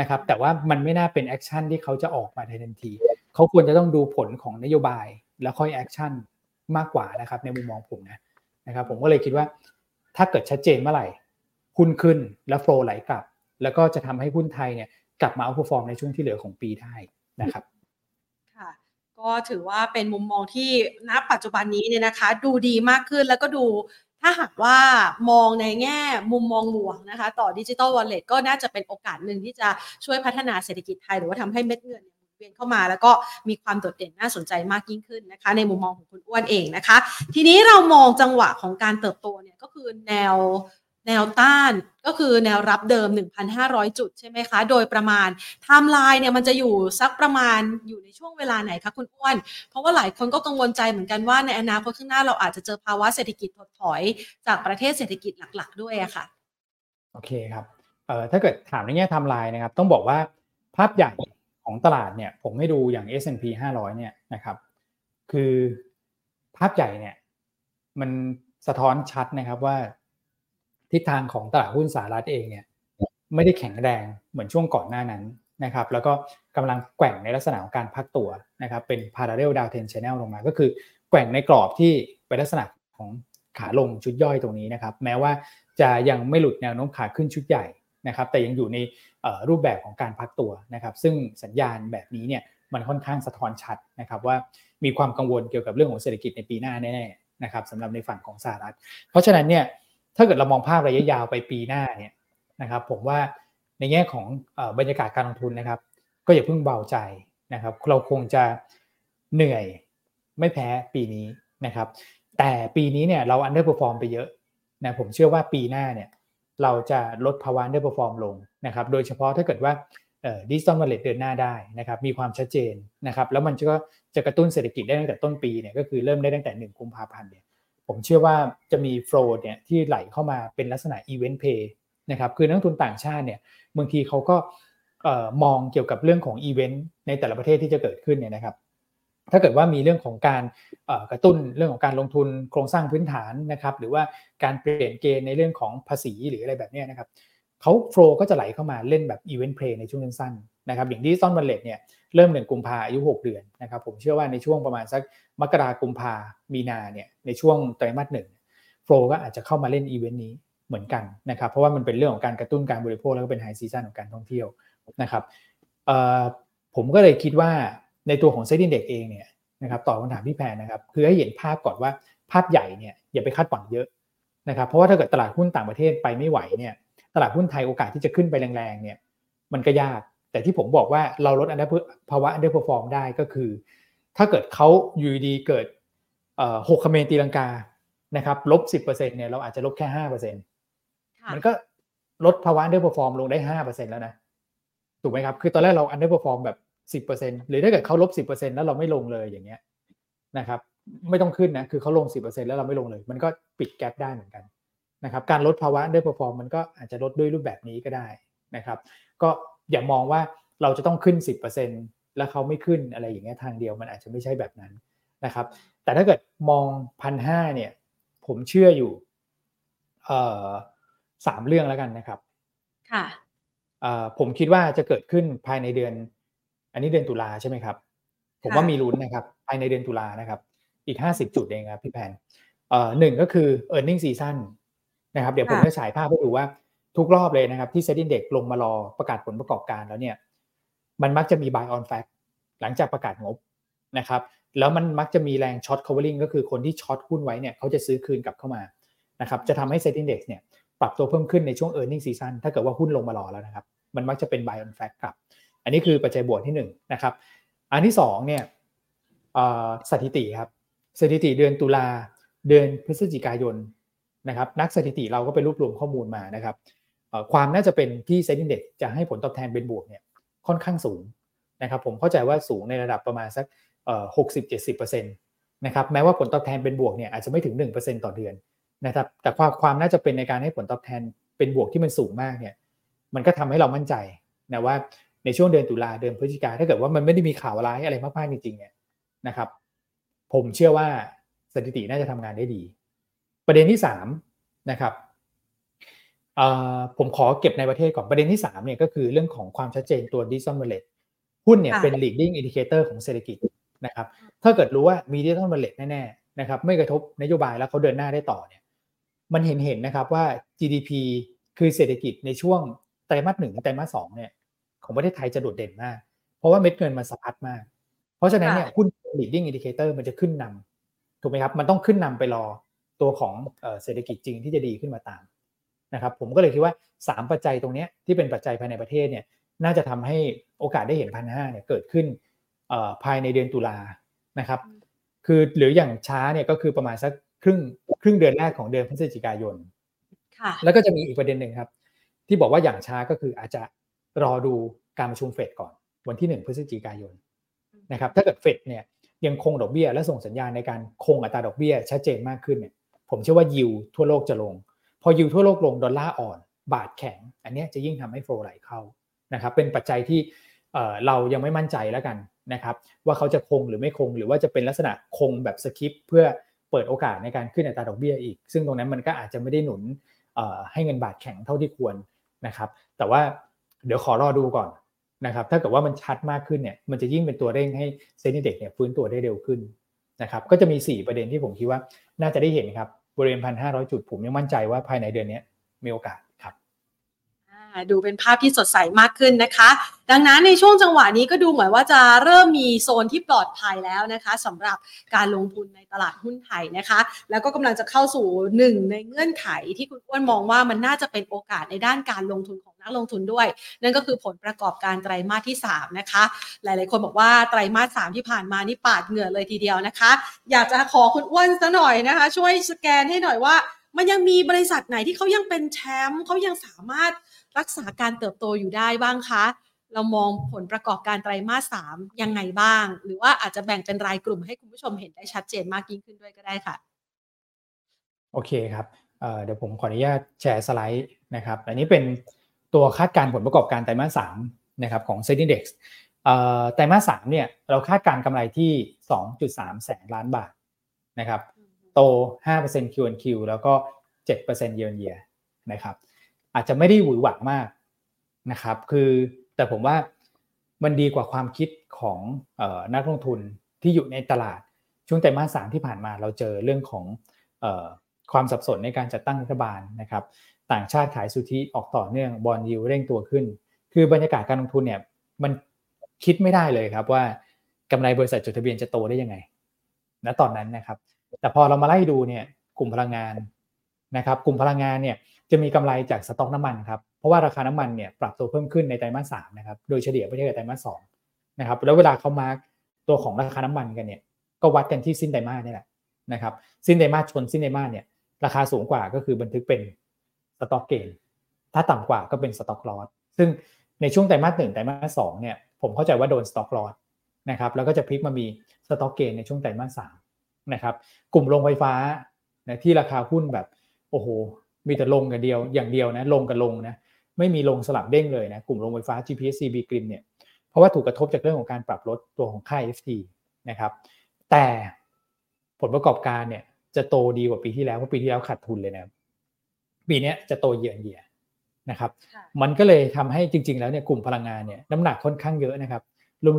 นะครับ แต่ว่ามันไม่น่าเป็น action ที่เขาจะออกมาในทันที เขาควรจะต้องดูผลของนโยบายแล้วค่อย action มากกว่านะครับในมุมมองผมนะนะครับ ผมก็เลยคิดว่า ถ้าเกิดชัดเจนเมื่อไหร่หุ้นขึ้นแล้ว flow ไหลกลับ แล้วก็จะทำให้หุ้นไทยเนี่ยกลับมา outperform ในช่วงที่เหลือของปีได้นะครับค่ะก็ถือว่าเป็นมุมมองที่ณปัจจุบันนี้เนี่ยนะคะ ดูดีมากขึ้นแล้วก็ดู ถ้าหากว่ามองในแง่มุมมองบวกนะคะ ต่อ Digital Wallet ก็น่าจะเป็นโอกาสหนึ่งที่จะช่วยพัฒนาเศรษฐกิจไทย หรือว่าทำให้เม็ดเงินเวียนเข้ามาแล้วก็มีความโดดเด่นน่าสนใจมากยิ่งขึ้นนะคะ ในมุมมองของคุณอ้วนเองนะคะ ทีนี้เรามองจังหวะของการเติบโตเนี่ยก็คือแนว แนวต้านก็คือแนวรับเดิม 1,500 จุดใช่ไหมคะ โดยประมาณไทม์ไลน์เนี่ยมันจะอยู่สักประมาณอยู่ในช่วงเวลาไหนคะคุณอ้วน เพราะว่าหลายคนก็กังวลใจเหมือนกันว่าในอนาคตข้างหน้าเราอาจจะเจอภาวะเศรษฐกิจถดถอยจากประเทศเศรษฐกิจหลักๆ ด้วยอะค่ะ โอเคครับ เอ่อถ้าเกิดถามในแง่ไทม์ไลน์นะครับ ต้องบอกว่าภาพใหญ่ขอของตลาดเนี่ยผมให้ดูอย่าง S&P 500 เนี่ยนะครับ คือภาพใหญ่เนี่ยมันสะท้อนชัดนะครับว่า ทิศทางของตลาดหุ้นสหรัฐเองเนี่ยไม่ได้แข็งแรงเหมือนช่วงก่อนหน้านั้นนะครับแล้วก็กำลังแกว่งในลักษณะของการพักตัวนะครับเป็น parallel downtrend channel ลงมาก็คือแกว่งในกรอบที่เป็นลักษณะของขาลงชุดย่อยตรงนี้นะครับแม้ว่าจะยังไม่หลุดแนวโน้มขาขึ้นชุดใหญ่นะครับแต่ยังอยู่ในรูปแบบของการพักตัวนะครับซึ่งสัญญาณแบบนี้เนี่ยมันค่อนข้างสะท้อนชัดนะครับว่ามีความกังวลเกี่ยวกับเรื่องของเศรษฐกิจในปีหน้าแน่ๆนะครับสำหรับในฝั่งของสหรัฐ เพราะฉะนั้นเนี่ย ถ้าเกิดเรามองภาพระยะยาวไปปีหน้าเนี่ยนะครับ ผมว่าในแง่ของบรรยากาศการลงทุนนะครับ ก็อย่าเพิ่งเบาใจนะครับ เราคงจะเหนื่อยไม่แพ้ปีนี้นะครับ แต่ปีนี้เนี่ยเรา underperform ไปเยอะนะผมเชื่อว่าปีหน้าเนี่ยเราจะลดภาวะ underperform ลงนะครับ โดยเฉพาะถ้าเกิดว่า Digital Wallet เดินหน้าได้นะครับ มีความชัดเจนนะครับ แล้วมันก็จะกระตุ้นเศรษฐกิจได้ตั้งแต่ต้นปีเนี่ยก็คือเริ่มได้ตั้งแต่หนึ่งกุมภาพันธ์เนี่ย ผมเชื่อว่าจะมี flow เนี่ยที่ไหลเข้ามาเป็นลักษณะ event play นะครับคือนักลงทุนต่างชาติเนี่ยบางทีเขาก็มองเกี่ยวกับเรื่องของอีเวนต์ในแต่ละประเทศที่จะเกิดขึ้นเนี่ยนะครับถ้าเกิดว่ามีเรื่องของการกระตุ้นเรื่องของการลงทุนโครงสร้างพื้นฐานนะครับหรือว่าการเปลี่ยนเกณฑ์ในเรื่องของภาษีหรืออะไรแบบนี้นะครับเขา flow ก็จะไหลเข้ามาเล่นแบบ event play ในช่วงสั้นๆนะครับอย่าง Digital Wallet เนี่ย เริ่มหนึ่งกุมภาอายุ 6 เดือนนะครับผมเชื่อว่าในช่วงประมาณสักมกรากุมภามีนาเนี่ยในช่วงไตรมาสหนึ่งflow ก็อาจจะเข้ามาเล่นอีเวนต์นี้เหมือนกันนะครับเพราะว่ามันเป็นเรื่องของการกระตุ้นการบริโภคแล้วก็เป็น high season ของการท่องเที่ยวนะครับผมก็เลยคิดว่าในตัวของ SET Index เองเนี่ยนะครับต่อคำถามพี่แพนนะครับคือให้เห็นภาพก่อนว่าภาพใหญ่เนี่ยอย่าไปคาดหวังเยอะนะครับเพราะว่าถ้าเกิดตลาดหุ้นต่างประเทศไปไม่ไหวเนี่ยตลาดหุ้นไทยโอกาสที่จะขึ้นไปแรงๆเนี่ยมันก็ยาก แต่ที่ผมบอกว่าเราลดอันดับภาวะ underperform ได้ก็คือ ถ้าเกิดเขาอยู่ดีเกิดหกคะเมนตีลังกานะครับลบสิบเปอร์เซ็นต์เนี่ยเราอาจจะลบแค่ห้าเปอร์เซ็นต์มันก็ลดภาวะ underperform ลงได้ห้าเปอร์เซ็นต์แล้วนะถูกไหมครับ คือตอนแรกเรา underperform แบบสิบเปอร์เซ็นต์หรือถ้าเกิดเขาลบสิบเปอร์เซ็นต์แล้วเราไม่ลงเลยอย่างเงี้ยนะครับไม่ต้องขึ้นนะคือเขาลงสิบเปอร์เซ็นต์แล้วเราไม่ลงเลย มันก็ปิด gap ได้เหมือนกันนะครับการลดภาวะด้วย perform มันก็อาจจะลดด้วยรูปแบบนี้ก็ได้นะครับ ก็ อย่ามองว่าเราจะต้องขึ้น 10%แล้วเขาไม่ขึ้นอะไรอย่างเงี้ยทางเดียวมันอาจจะไม่ใช่แบบนั้นนะครับ แต่ถ้าเกิดมองพันห้าเนี่ย ผมเชื่ออยู่เอ่อสามเรื่องแล้วกันนะครับ ค่ะผมคิดว่าจะเกิดขึ้นภายในเดือน อันนี้เดือนตุลาใช่ไหมครับ ผมว่ามีลุ้นนะครับ ภายในเดือนตุลานะครับ อีกห้าสิบจุดเองครับพี่แพนหนึ่งก็คือ e a r n i n g season นะครับ เดี๋ยวผมจะฉายภาพให้ดูว่า ทุกรอบเลยนะครับที่ SET Index ลงมารอประกาศผลประกอบการแล้วเนี่ยมันมักจะมี buy on fact หลังจากประกาศงบนะครับแล้วมันมักจะมีแรง short covering ก็คือคนที่ short หุ้นไว้เนี่ยเขาจะซื้อคืนกลับเข้ามานะครับจะทำให้ SET Index เนี่ยปรับตัวเพิ่มขึ้นในช่วง earning season ถ้าเกิดว่าหุ้นลงมารอแล้วนะครับมันมักจะเป็น buy on fact ครับ อันนี้คือปัจจัยบวกที่1นนะครับอันที่2เนี่ยสถิติครับสถิติเดือนตุลาเดือนพฤศจิกายนนะครับนักสถิติเราก็ไปรวบรวมข้อมูลมานะครับ ความน่าจะเป็นที่เซ็นดิ้งเด็กจะให้ผลตอบแทนเป็นบวกเนี่ยค่อนข้างสูงนะครับผมเข้าใจว่าสูงในระดับประมาณสักหกสิบเจ็ดสิบเปอร์เซ็นต์นะครับแม้ว่าผลตอบแทนเป็นบวกเนี่ยอาจจะไม่ถึงหนึ่งเปอร์เซ็นต์ต่อเดือนนะครับแต่ความความน่าจะเป็นในการให้ผลตอบแทนเป็นบวกที่มันสูงมากเนี่ยมันก็ทำให้เรามั่นใจนะว่าในช่วงเดือนตุลาเดือนพฤศจิกาถ้าเกิดว่ามันไม่ได้มีข่าวร้ายอะไรมากๆจริงๆเนี่ยนะครับ ผมเชื่อว่าสถิติน่าจะทำงานได้ดี ประเด็นที่3นะครับ ผมขอเก็บในประเทศก่อนประเด็นที่3เนี่ยก็คือเรื่องของความชัดเจนตัว digital wallet หุ้นเนี่ยเป็น leading indicator ของเศรษฐกิจนะครับถ้าเกิดรู้ว่ามี digital wallet แน่ๆนะครับไม่กระทบนโยบายแล้วเขาเดินหน้าได้ต่อเนี่ยมันเห็นเห็นนะครับว่า GDP คือเศรษฐกิจในช่วงไตรมาสหนึ่งไตรมาสสองเนี่ยของประเทศไทยจะโดดเด่นมาก เพราะว่าเม็ดเงินมันสะพัดมาก เพราะฉะนั้นเนี่ยหุ้น leading indicator มันจะขึ้นนำถูกไหมครับมันต้องขึ้นนำไปรอตัวของเศรษฐกิจจริงที่จะดีขึ้นมาตาม นะครับผมก็เลยคิดว่า 3 ปัจจัยตรงนี้ที่เป็นปัจจัยภายในประเทศเนี่ยน่าจะทำให้โอกาสได้เห็นพันห้าเนี่ยเกิดขึ้นภายในเดือนตุลานะครับ คือหรืออย่างช้าเนี่ยก็คือประมาณสักครึ่งครึ่งเดือนแรกของเดือนพฤศจิกายนแล้วก็จะมีอีกประเด็นหนึ่งครับ ที่บอกว่าอย่างช้าก็คืออาจจะรอดูการประชุมเฟดก่อนวันที่ 1 พฤศจิกายนนะครับถ้าเกิดเฟดเนี่ยยังคงดอกเบี้ยและส่งสัญญาณในการคงอัตราดอกเบี้ยชัดเจนมากขึ้นเนี่ยผมเชื่อว่ายิวทั่วโลกจะลง พอยิวทั่วโลกลงดอลลาร์อ่อน บาทแข็ง อันนี้จะยิ่งทำให้โฟลไหลเข้านะครับเป็นปัจจัยที่เรายังไม่มั่นใจแล้วกันนะครับว่าเขาจะคงหรือไม่คง หรือว่าจะเป็นลักษณะคงแบบสคิปเพื่อเปิดโอกาสในการขึ้นอัตราดอกเบี้ยอีก ซึ่งตรงนั้นมันก็อาจจะไม่ได้หนุนให้เงินบาทแข็งเท่าที่ควรนะครับ แต่ว่าเดี๋ยวขอรอดูก่อนนะครับ ถ้าเกิดว่ามันชัดมากขึ้นเนี่ย มันจะยิ่งเป็นตัวเร่งให้เซ็นดิเด็กเนี่ยฟื้นตัวได้เร็วขึ้นนะครับ ก็จะมี 4 ประเด็นที่ผมคิดว่าน่าจะได้เห็นครับ บริเวณพันห้าร้อยจุดผมยังมั่นใจว่าภายในเดือนนี้มีโอกาส ดูเป็นภาพที่สดใสมากขึ้นนะคะ ดังนั้นในช่วงจังหวะนี้ก็ดูเหมือนว่าจะเริ่มมีโซนที่ปลอดภัยแล้วนะคะสำหรับการลงทุนในตลาดหุ้นไทยนะคะ แล้วก็กำลังจะเข้าสู่หนึ่งในเงื่อนไขที่คุณอ้วนมองว่ามันน่าจะเป็นโอกาสในด้านการลงทุนของนักลงทุนด้วย นั่นก็คือผลประกอบการไตรมาสที่ 3 นะคะ หลาย ๆ คนบอกว่าไตรมาส3ที่ผ่านมานี่ปาดเหงื่อเลยทีเดียวนะคะ อยากจะขอคุณอ้วนซะหน่อยนะคะ ช่วยสแกนให้หน่อยว่า มันยังมีบริษัทไหนที่เขายังเป็นแชมป์เขายังสามารถ รักษาการเติบโตอยู่ได้บ้างคะ เรามองผลประกอบการไตรมาสสามยังไงบ้าง หรือว่าอาจจะแบ่งเป็นรายกลุ่มให้คุณผู้ชมเห็นได้ชัดเจนมากยิ่งขึ้นด้วยก็ได้ค่ะ โอเคครับเดี๋ยวผมขออนุญาตแชร์สไลด์นะครับ อันนี้เป็นตัวคาดการผลประกอบการไตรมาสสามนะครับของ Set Index ไตรมาสสามเนี่ยเราคาดการกำไรที่ 2.3 แสนล้านบาทนะครับโต 5% Q on Q แล้วก็ 7% Year on Year นะครับ อาจจะไม่ได้หวือหวามากนะครับ คือแต่ผมว่ามันดีกว่าความคิดของอนักลงทุนที่อยู่ในตลาด ช่วงไตรมาสสามที่ผ่านมาเราเจอเรื่องของอความสับสนในการจัดตั้งรัฐบาลนะครับ ต่างชาติขายสุทธิออกต่อเนื่องบอลยิวเร่งตัวขึ้น คือบรรยากาศการลงทุนเนี่ยมันคิดไม่ได้เลยครับว่ากำไรบริษัทจดทะเบียนจะโตได้ยังไงณตอนนั้นนะครับ แต่พอเรามาไล่ดูเนี่ยกลุ่มพลังงานนะครับ กลุ่มพลังงานเนี่ย จะมีกำไรจากสต็อกน้ำมันครับเพราะว่าราคาน้ำมันเนี่ยปรับตัวเพิ่มขึ้นในไตรมาสสามนะครับโดยเฉลี่ยไม่ใช่ไตรมาสสองนะครับแล้วเวลาเขา mark ตัวของราคาน้ำมันกันเนี่ยก็วัดกันที่สิ้นไตรมาสนี่แหละนะครับสิ้นไตรมาสชนสิ้นไตรมาสเนี่ยราคาสูงกว่าก็คือบันทึกเป็น stock gain ถ้าต่ำกว่าก็เป็น stock loss ซึ่งในช่วงไตรมาสหนึ่งไตรมาสสองเนี่ยผมเข้าใจว่าโดน stock loss นะครับแล้วก็จะพลิกมามี stock gain ในช่วงไตรมาสสามนะครับกลุ่มโรงไฟฟ้าที่ราคาหุ้นแบบโอ้โห มีแต่ลงกันเดียวอย่างเดียวนะลงกับลงนะไม่มีลงสลับเด้งเลยนะกลุ่มโรงไฟฟ้า GPSC B กริมเนี่ยเพราะว่าถูกกระทบจากเรื่องของการปรับลดตัวของค่า FT นะครับแต่ผลประกอบการเนี่ยจะโตดีกว่าปีที่แล้วเพราะปีที่แล้วขาดทุนเลยนะปีนี้จะโตเยือนเยียนะครับมันก็เลยทำให้จริง ๆ แล้วเนี่ยกลุ่มพลังงานเนี่ยน้ำหนักค่อนข้างเยอะนะครับ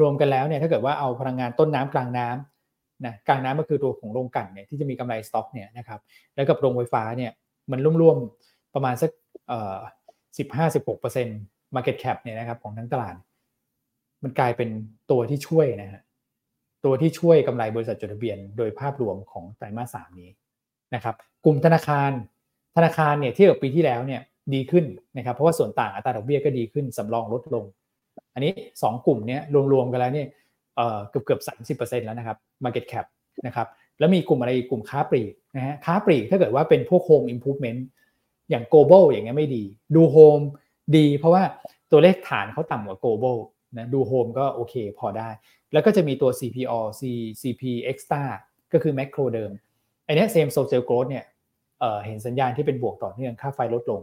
รวมๆกันแล้วเนี่ยถ้าเกิดว่าเอาพลังงานต้นน้ำกลางน้ำนะกลางน้ำก็คือตัวของโรงกลั่นเนี่ยที่จะมีกำไรสต็อกเนี่ยนะครับแล้วกับโรงไฟฟ้าเนี่ย มันร่วมๆประมาณสักสิบห้าสิบหกเปอร์เซ็นต์ market cap เนี่ยนะครับของทั้งตลาด มันกลายเป็นตัวที่ช่วยนะฮะตัวที่ช่วยกำไรบริษัทจดทะเบียน โดยภาพรวมของไตรมาสสามนี้นะครับ กลุ่มธนาคารธนาคารเนี่ยที่กับปีที่แล้วเนี่ยดีขึ้นนะครับ เพราะว่าส่วนต่างอัตราดอกเบี้ยก็ดีขึ้นสำรองลดลง อันนี้ 2 กลุ่มนี้รวมๆกันแล้วเนี่ยเกือบเกือบสามสิบเปอร์เซ็นต์แล้วนะครับ market cap นะครับ แล้วมีกลุ่มอะไรกลุ่มค้าปลีกนะฮะค้าปลีกถ้าเกิดว่าเป็นพวก home improvement อย่าง global อย่างเงี้ยไม่ดี ดูโฮมดี เพราะว่าตัวเลขฐานเขาต่ำกว่า global นะดูโฮมก็โอเคพอได้ แล้วก็จะมีตัว CPO C CP Axtra ก็คือ Makro เดิมอันนี้ same store sales growth เนี่ยเเห็นสัญญาณที่เป็นบวกต่อเนื่องค่าไฟลดลง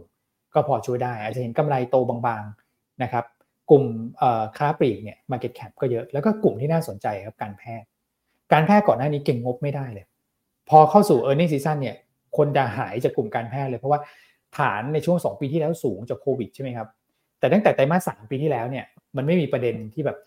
ก็พอช่วยได้ อาจจะเห็นกำไรโตบางๆนะครับกลุ่มค้าปลีกเนี่ย market cap ก็เยอะ แล้วก็กลุ่มที่น่าสนใจครับการแพทย์ การแพทย์ก่อนหน้านี้เก่งงบไม่ได้เลย พอเข้าสู่ e a r n i n g ็ season เนี่ย คนจะหายจากกลุ่มการแพทย์เลย เพราะว่าฐานในช่วง 2 ปีที่แล้วสูงจากโควิดใช่ไหมครับ แต่ตั้งแต่ไตรมาสสามปีที่แล้วเนี่ย มันไม่มีประเด็นที่แบบ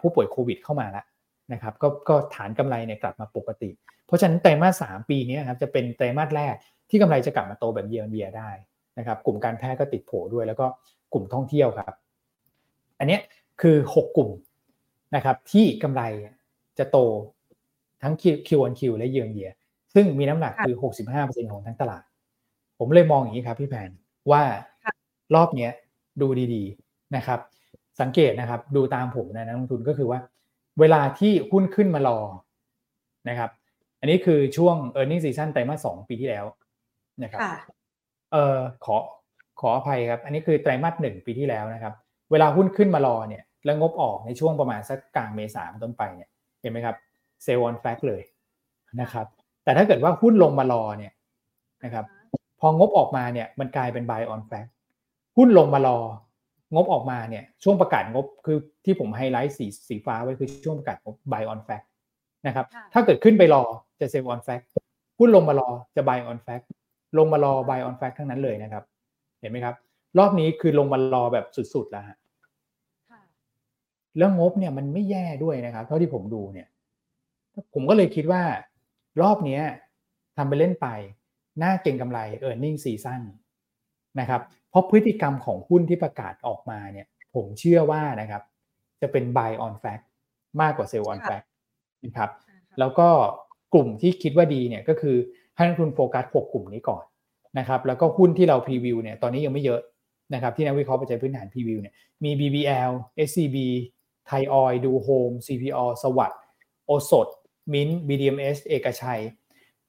ผู้ป่วยโควิดเข้ามาแล้วนะครับก็ก็ฐานกำไรเนี่ยกลับมาปกติ เพราะฉะนั้นไตรมาสสามปีนี้ครับจะเป็นไตรมาสแรกที่กำไรจะกลับมาโตแบบเยียร์เยียได้นะครับ กลุ่มการแพทย์ก็ติดโผด้วย แล้วก็กลุ่มท่องเที่ยวครับ อันนี้คือ 6 กลุ่มนะครับที่กำไรจะโต ทั้ง Q1Q และเยือนเยียซึ่งมีน้ำหนักคือ 65%ของทั้งตลาด ผมเลยมองอย่างนี้ครับพี่แพนว่ารอบนี้ดูดีๆนะครับ สังเกตนะครับดูตามผมนะนักลงทุนก็คือว่า เวลาที่หุ้นขึ้นมารอนะครับ อันนี้คือช่วง e a r n i n g ็ season ไตรมาสสองปีที่แล้วนะครับเอ่อขอขออภัยครับ อันนี้คือไตรมาสหนึ่งปีที่แล้วนะครับ เวลาหุ้นขึ้นมารอเนี่ย แล้วงบออกในช่วงประมาณสักกลางเมษายนต้นไปเนี่ยเห็นไหมครับ เซลล์ออนแฟกเลยนะครับแต่ถ้าเกิดว่าหุ้นลงมารอเนี่ยนะครับพองบออกมาเนี่ยมันกลายเป็น buy on fact หุ้นลงมารองบออกมาเนี่ยช่วงประกาศงบคือที่ผมไฮไลท์สีสีฟ้าไว้คือช่วงประกาศงบ buy on fact นะครับถ้าเกิดขึ้นไปรอจะ sell on fact หุ้นลงมารอจะ buy on fact ลงมารอ buy on fact ทั้งนั้นเลยนะครับ เห็นไหมครับ รอบนี้คือลงมารอแบบสุดๆแล้วฮะแล้วงบเนี่ยมันไม่แย่ด้วยนะครับ เท่าที่ผมดูเนี่ย ผมก็เลยคิดว่ารอบนี้ทำไปเล่นไปน่าเก่งกำไร e a r n i n g ็ season นะครับเพราะพฤติกรรมของหุ้นที่ประกาศออกมาเนี่ยผมเชื่อว่านะครับ จะเป็น buy on fact มากกว่า sell on fact นะครับแล้วก็กลุ่มที่คิดว่าดีเนี่ยก็คือให้นักทุนโฟกัส 6 กลุ่มนี้ก่อนนะครับแล้วก็หุ้นที่เราพรีวิวเนี่ยตอนนี้ยังไม่เยอะนะครับที่นักวิเคราะห์ปัจจัยพื้นฐานพรีวิวเนี่ยมี BBL SCB ไทยออยดูโฮม CPO สวัสด์โอสด มิน BDMs เอกชัย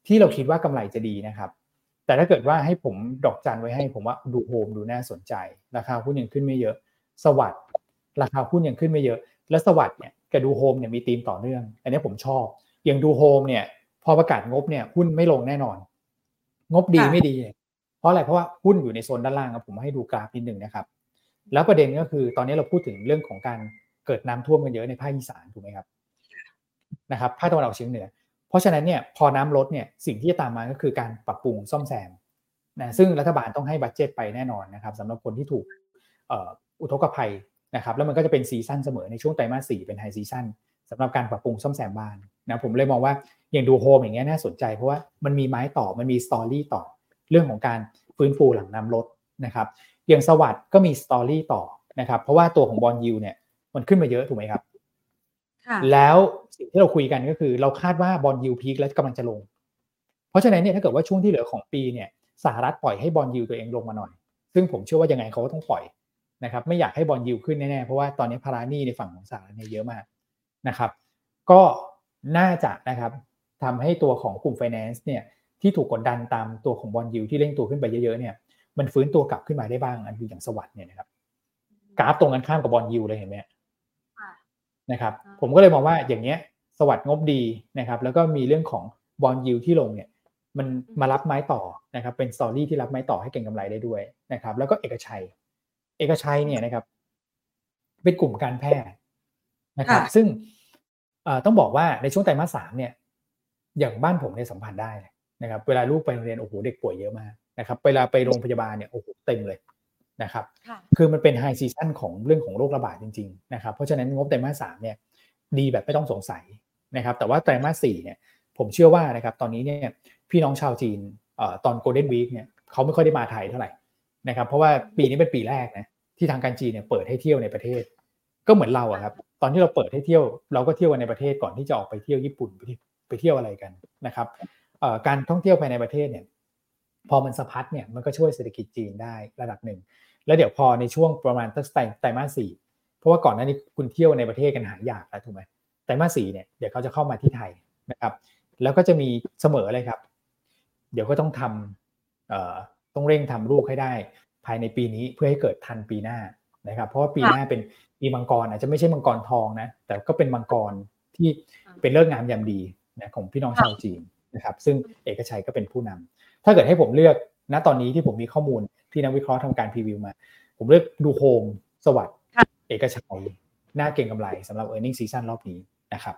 ที่เราคิดว่ากำไรจะดีนะครับ แต่ถ้าเกิดว่าให้ผมดอกจันไว้ให้ผมว่าดูโฮมดูน่าสนใจ ราคาหุ้นยังขึ้นไม่เยอะ สวัสดิ์ราคาหุ้นยังขึ้นไม่เยอะ และสวัสดิ์เนี่ยกับดูโฮมเนี่ยมีธีมต่อเนื่อง อันนี้ผมชอบ อย่างดูโฮมเนี่ยพอประกาศงบเนี่ยหุ้นไม่ลงแน่นอน งบดีไม่ดี เพราะอะไรเพราะว่าหุ้นอยู่ในโซนด้านล่างครับผมให้ดูกราฟนิดหนึ่งนะครับแล้วประเด็นก็คือตอนนี้เราพูดถึงเรื่องของการเกิดน้ำท่วมกันเยอะในภาคอีสานถูกไหมครับ นะครับภาคตะวันออกเฉียงเหนือ เพราะฉะนั้นเนี่ยพอน้ำลดเนี่ยสิ่งที่จะตามมาก็คือการปรับปรุงซ่อมแซมนะซึ่งรัฐบาลต้องให้ budget ไปแน่นอนนะครับสำหรับคนที่ถูกอุทกภัยนะครับแล้วมันก็จะเป็น season เสมอในช่วงไตรมาสสี่เป็น high season สำหรับการปรับปรุงซ่อมแซมบ้านนะผมเลยมองว่าอย่างดูโฮมอย่างเงี้ยน่าสนใจเพราะว่ามันมีไม้ต่อมันมี story ต่อเรื่องของการฟื้นฟูหลังน้ำลดนะครับอย่างสวัสดิ์ก็มี story ต่อนะครับเพราะว่าตัวของ bond yield เนี่ยมันขึ้นมาเยอะถูกไหมครับ แล้วสิ่งที่เราคุยกันก็คือ เราคาดว่า bond yield peak แล้วกำลังจะลง เพราะฉะนั้นเนี่ยถ้าเกิดว่าช่วงที่เหลือของปีเนี่ยสหรัฐปล่อยให้ bond yield ตัวเองลงมาหน่อย ซึ่งผมเชื่อว่ายังไงเขาก็ต้องปล่อยนะครับไม่อยากให้ bond yield ขึ้นแน่ๆเพราะว่าตอนนี้ภาระหนี้ในฝั่งของสหรัฐเนี่ยเยอะมากนะครับ ก็น่าจะนะครับทำให้ตัวของกลุ่มไฟแนนซ์เนี่ยที่ถูกกดดันตามตัวของ bond yield ที่เร่งตัวขึ้นไปเยอะๆเนี่ยมันฟื้นตัวกลับขึ้นมาได้บ้างอันดูอย่างสวัสดิ์เนี่ยนะครับกราฟตรงกันข้ามกับ bond yield เลยเห็นไหม นะครับผมก็เลยมองว่าอย่างเนี้ยสวัสดิ์งบดีนะครับแล้วก็มีเรื่องของ bond yield ที่ลงเนี่ยมันมารับไม้ต่อนะครับเป็น story ที่รับไม้ต่อให้เก็งกำไรได้ด้วยนะครับแล้วก็เอกชัย เอกชัยเนี่ยนะครับเป็นกลุ่มการแพทย์นะครับซึ่งต้องบอกว่าในช่วงไตรมาสสามเนี่ยอย่างบ้านผมเนี่ยสัมผัสได้นะครับเวลาลูกไปโรงเรียนโอ้โหเด็กป่วยเยอะมากนะครับเวลาไปโรงพยาบาลเนี่ยโอ้โหเต็มเลย นะครับคือมันเป็น high season ของเรื่องของโรคระบาดจริงๆนะครับเพราะฉะนั้นงบไตรมาสสามเนี่ยดีแบบไม่ต้องสงสัยนะครับแต่ว่าไตรมาสสี่เนี่ยผมเชื่อว่านะครับตอนนี้เนี่ยพี่น้องชาวจีนตอน Golden Week เนี่ยเขาไม่ค่อยได้มาไทยเท่าไหร่นะครับเพราะว่าปีนี้เป็นปีแรกนะที่ทางการจีนเนี่ยเปิดให้เที่ยวในประเทศ ก็เหมือนเราอะครับตอนที่เราเปิดให้เที่ยวเราก็เที่ยวกันในประเทศก่อนที่จะออกไปเที่ยวญี่ปุ่นไปเที่ยวอะไรกันนะครับการท่องเที่ยวภายในประเทศเนี่ย พอมันสะพัดเนี่ยมันก็ช่วยเศรษฐกิจจีนได้ระดับหนึ่ง แล้วเดี๋ยวพอในช่วงประมาณตั้งไตรมาสสี่เพราะว่าก่อนหน้านี้คุณเที่ยวในประเทศกันหายากแล้วถูกไหมไตรมาสสี่เนี่ยเดี๋ยวเขาจะเข้ามาที่ไทยนะครับ แล้วก็จะมีเสมอเลยครับ เดี๋ยวก็ต้องทำต้องเร่งทำลูกให้ได้ ภายในปีนี้เพื่อให้เกิดทันปีหน้านะครับ เพราะว่าปีหน้าเป็นปีมังกรอาจจะไม่ใช่มังกรทองนะแต่ก็เป็นมังกรที่เป็นเลิกงามยามดีนะของพี่น้องชาวจีน นะครับซึ่งเอกชัยก็เป็นผู้นำถ้าเกิดให้ผมเลือกณตอนนี้ที่ผมมีข้อมูลที่นักวิเคราะห์ทำการพรีวิวมา ผมเลือกดูโฮมสวัสด์เอกชัยน่าเก่งกำไรสำหรับ e a r n i n g ซีซั่นรอบนี้นะครับ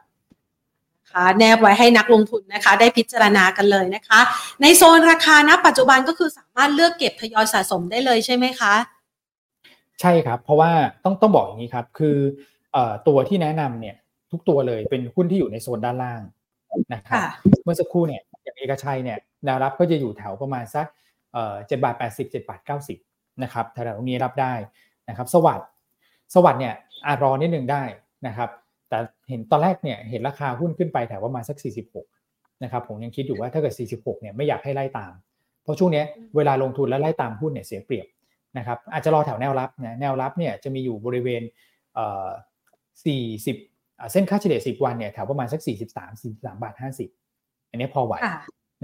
ค่ะแนบไว้ให้นักลงทุนนะคะได้พิจารณากันเลยนะคะ ในโซนราคาณปัจจุบันก็คือสามารถเลือกเก็บทยอยสะสมได้เลยใช่ไหมคะ ใช่ครับ เพราะว่าต้องต้องบอกอย่างนี้ครับ คือตัวที่แนะนำเนี่ยทุกตัวเลยเป็นหุ้นที่อยู่ในโซนด้านล่าง นะครับเมื่อสักครู่เนี่ยอย่างเอกชัยเนี่ยแนวรับก็จะอยู่แถวประมาณสักเจ็ดบาทแปดสิบเจ็ดบาทเก้าสิบนะครับแถวนี้รับได้นะครับสวัสด์สวัสด์เนี่ยอารอนิดนึงได้นะครับแต่เห็นตอนแรกเนี่ยเห็นราคาหุ้นขึ้นไปแถวประมาณสัก 46นะครับผมยังคิดอยู่ว่าถ้าเกิด 46เนี่ยไม่อยากให้ไล่ตาม เพราะช่วงนี้เวลาลงทุนแล้วไล่ตามหุ้นเนี่ยเสียเปรียบนะครับอาจจะรอแถวแนวรับนะแนวรับเนี่ยจะมีอยู่บริเวณเอ่อ40 เส้นค่าเฉลี่ย10 วันเนี่ยแถวประมาณสัก 43 43บาท50 อันนี้พอไหว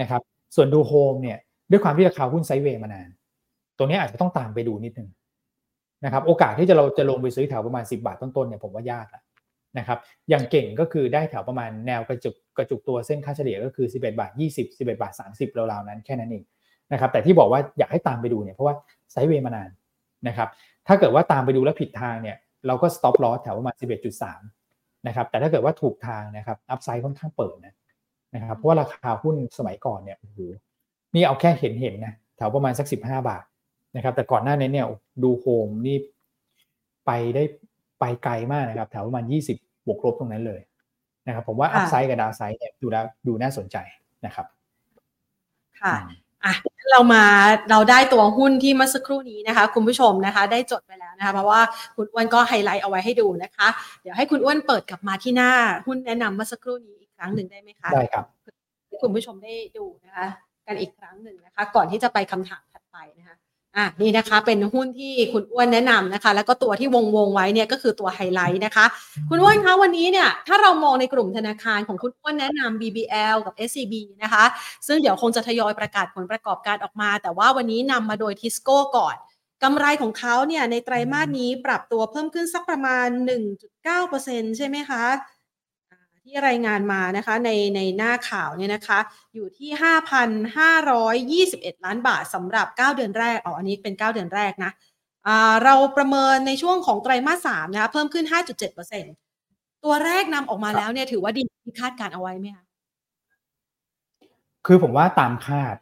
นะครับ ส่วนดูโฮมเนี่ยด้วยความที่ราคาหุ้น sideway มานาน ตรงนี้อาจจะต้องตามไปดูนิดนึงนะครับโอกาสที่จะเราจะลงไปซื้อแถวประมาณ 10 บาทต้นๆเนี่ยผมว่ายากอะนะครับอย่างเก่งก็คือได้แถวประมาณแนวกระจุกกระจุกตัวเส้นค่าเฉลี่ยก็คือ 11 บาท 20 11 บาท 30ราวๆนั้นแค่นั้นเองนะครับแต่ที่บอกว่าอยากให้ตามไปดูเนี่ยเพราะว่าไซด์เวย์มานานนะครับถ้าเกิดว่าตามไปดูแล้วผิดทางเนี่ยเราก็ stop loss แถวประมาณ 11.3 นะครับแต่ถ้าเกิดว่าถูกทางนะครับอัพไซด์ค่อนข้างเปิดนะนะครับเพราะว่าราคาหุ้นสมัยก่อนเนี่ยโอ้โหนี่เอาแค่เห็นเห็นนะแถวประมาณสัก 15 บาทนะครับแต่ก่อนหน้านี้เนี่ยดูโฮมนี่ไปได้ไปไกลมากนะครับแถวประมาณ 20 บวกลบตรงนั้นเลยนะครับผมว่า upside กับ downside เนี่ยดูแล้วดูน่าสนใจนะครับค่ะ อะเรามาเราได้ตัวหุ้นที่เมื่อสักครู่นี้นะคะ คุณผู้ชมนะคะ ได้จดไปแล้วนะคะ เพราะว่าคุณอ้วนก็ไฮไลท์เอาไว้ให้ดูนะคะ เดี๋ยวให้คุณอ้วนเปิดกลับมาที่หน้าหุ้นแนะนำเมื่อสักครู่นี้อีกครั้งหนึ่งได้ไหมคะได้ครับให้คุณผู้ชมได้ดูนะคะ กันอีกครั้งหนึ่งนะคะ ก่อนที่จะไปคำถามถัดไปนะคะ อะนี่นะคะเป็นหุ้นที่คุณอ้วนแนะนำนะคะ แล้วก็ตัวที่วงวงไว้เนี่ยก็คือตัวไฮไลท์นะคะ คุณอ้วนคะวันนี้เนี่ยถ้าเรามองในกลุ่มธนาคารของคุณอ้วนแนะนำ BBL กับ SCB นะคะ ซึ่งเดี๋ยวคงจะทยอยประกาศผลประกอบการออกมา แต่ว่าวันนี้นำมาโดยทิสโก้ก่อนกำไรของเขาเนี่ยในไตรมาสนี้ปรับตัวเพิ่มขึ้นสักประมาณ 1.9%ใช่ไหมคะ ที่รายงานมานะคะในในหน้าข่าวเนี่ยนะคะ อยู่ที่ 5,521 ล้านบาทสำหรับ 9 เดือนแรกอ๋ออันนี้เป็น 9 เดือนแรกนะเราประเมินในช่วงของไตรมาส3นะคะเพิ่มขึ้น 5.7%ตัวแรกนำออกมาแล้วเนี่ยถือว่าดีที่คาดการเอาไว้ไหมคะคือผมว่าตามคาด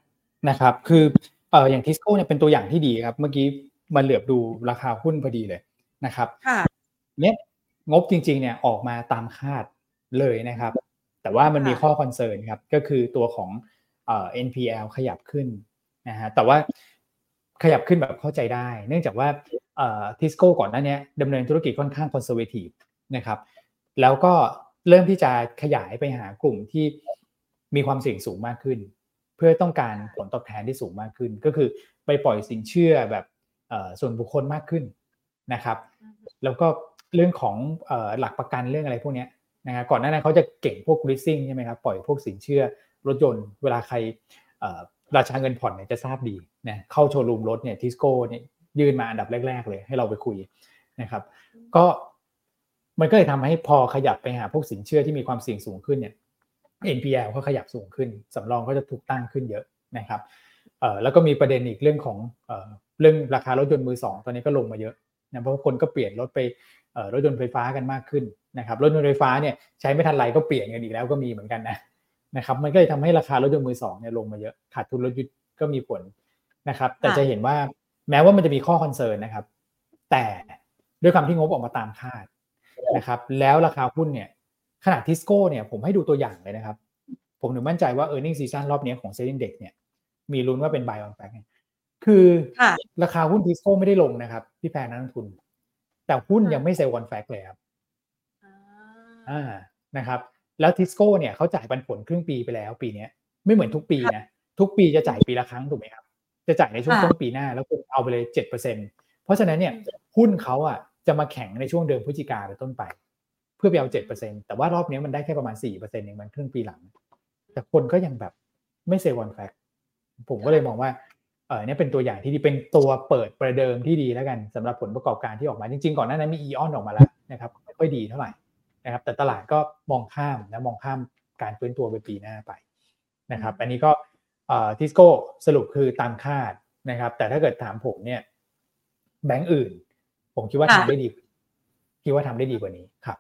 นะครับ คือเอออย่างทิสโก้เนี่ยเป็นตัวอย่างที่ดีครับ เมื่อกี้มันเหลือบดูราคาหุ้นพอดีเลยนะครับค่ะเนี่ยงบจริงๆเนี่ยออกมาตามคาด เลยนะครับ แต่ว่ามันมีข้อ concern ครับ ก็คือตัวของเอ่อ NPL ขยับขึ้นนะฮะแต่ว่าขยับขึ้นแบบเข้าใจได้ เนื่องจากว่าเอ่อทิสโก้ก่อนหน้านี้ดำเนินธุรกิจค่อนข้าง conservative นะครับ แล้วก็เริ่มที่จะขยายไปหากลุ่มที่มีความเสี่ยงสูงมากขึ้น เพื่อต้องการผลตอบแทนที่สูงมากขึ้น ก็คือไปปล่อยสินเชื่อแบบส่วนบุคคลมากขึ้นนะครับ แล้วก็เรื่องของหลักประกันเรื่องอะไรพวกนี้ นะฮะก่อนหน้านั้นเขาจะเก่งพวก leasing ใช่ไหมครับปล่อยพวกสินเชื่อรถยนต์เวลาใครราชาเงินผ่อนเนี่ยจะทราบดีนะเข้าโชว์รูมรถเนี่ยทิสโก้เนี่ยยื่นมาอันดับแรก ๆ เลยให้เราไปคุยนะครับก็มันก็เลยทำให้พอขยับไปหาพวกสินเชื่อที่มีความเสี่ยงสูงขึ้นเนี่ย NPL ก็ขยับสูงขึ้นสำรองก็จะถูกตั้งขึ้นเยอะนะครับเอ่อแล้วก็มีประเด็นอีกเรื่องของเอ่อเรื่องราคารถยนต์มือสองตอนนี้ก็ลงมาเยอะนะเพราะคนก็เปลี่ยนรถไปเอ่อรถยนต์ไฟฟ้ากันมากขึ้น นะครับรถยนต์ไฟฟ้าเนี่ยใช้ไม่ทันไรก็เปลี่ยนกันอีกแล้วก็มีเหมือนกันนะนะครับมันก็เลยทำให้ราคารถยนต์มือสองเนี่ยลงมาเยอะขาดทุนรถยนต์ก็มีผลนะครับ แต่จะเห็นว่าแม้ว่ามันจะมีข้อคอนเซิร์นนะครับ แต่ด้วยความที่งบออกมาตามคาดนะครับ แล้วราคาหุ้นเนี่ยขนาดทิสโก้เนี่ยผมให้ดูตัวอย่างเลยนะครับ ผมถึงมั่นใจว่า earnings season รอบนี้ของ SET Index เนี่ยมีลุ้นว่าเป็น buy on fact คือราคาหุ้นทิสโก้ไม่ได้ลงนะครับ พี่แพรนักลงทุน แต่หุ้นยังไม่ sell on fact เลยครับ อ่านะครับ แล้วทิสโก้เนี่ยเขาจ่ายปันผลครึ่งปีไปแล้วปีนี้ไม่เหมือนทุกปีนะทุกปีจะจ่ายปีละครั้งถูกไหมครับ จะจ่ายในช่วงต้นปีหน้าแล้วคุณเอาไปเลยเจ็ดเปอร์เซ็นเพราะฉะนั้นเนี่ยหุ้นเขาอะจะมาแข่งในช่วงเดือนพฤศจิกาเป็นต้นไป เพื่อไปเอาเจ็ดเปอร์เซ็นแต่ว่ารอบนี้มันได้แค่ประมาณสี่เปอร์เซ็นต์เองมันครึ่งปีหลัง แต่คนก็ยังแบบไม่เซลล์วันแฟกผมก็เลยมองว่าเออเนี่ยเป็นตัวอย่างที่ดีเป็นตัวเปิดประเดิมที่ดีแล้วกันสำหรับผลประกอบการที่ออกมาจริง ๆ ก่อนหน้านั้นมีอีออนออกมาแล้วนะครับไม่ค่อยดีเท่าไหร่ นะครับแต่ตลาดก็มองข้ามนะมองข้ามการฟื้นตัวไปปีหน้าไปนะครับอันนี้ก็ทิสโก้สรุปคือตามคาดนะครับแต่ถ้าเกิดถามผมเนี่ยแบงก์อื่น ผมคิดว่าทำได้ดีคิดว่าทำได้ดีกว่านี้ครับ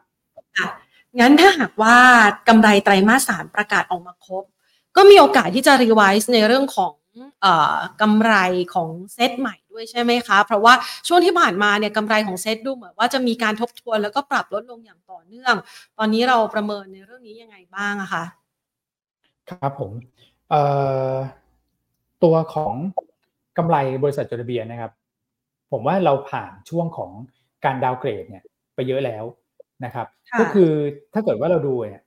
งั้นถ้าหากว่ากำไรไตรมาสสามประกาศออกมาครบ ก็มีโอกาสที่จะรีไวซ์ในเรื่องของกำไรของเซตใหม่ ด้วยใช่ไหมคะ เพราะว่าช่วงที่ผ่านมาเนี่ยกำไรของเซตดูเหมือนว่าจะมีการทบทวนแล้วก็ปรับลดลงอย่างต่อเนื่อง ตอนนี้เราประเมินในเรื่องนี้ยังไงบ้างอะคะครับผมตัวของกำไรบริษัทจดทะเบียนนะครับ ผมว่าเราผ่านช่วงของการดาวเกรดเนี่ยไปเยอะแล้วนะครับ ก็คือถ้าเกิดว่าเราดูเนี่ย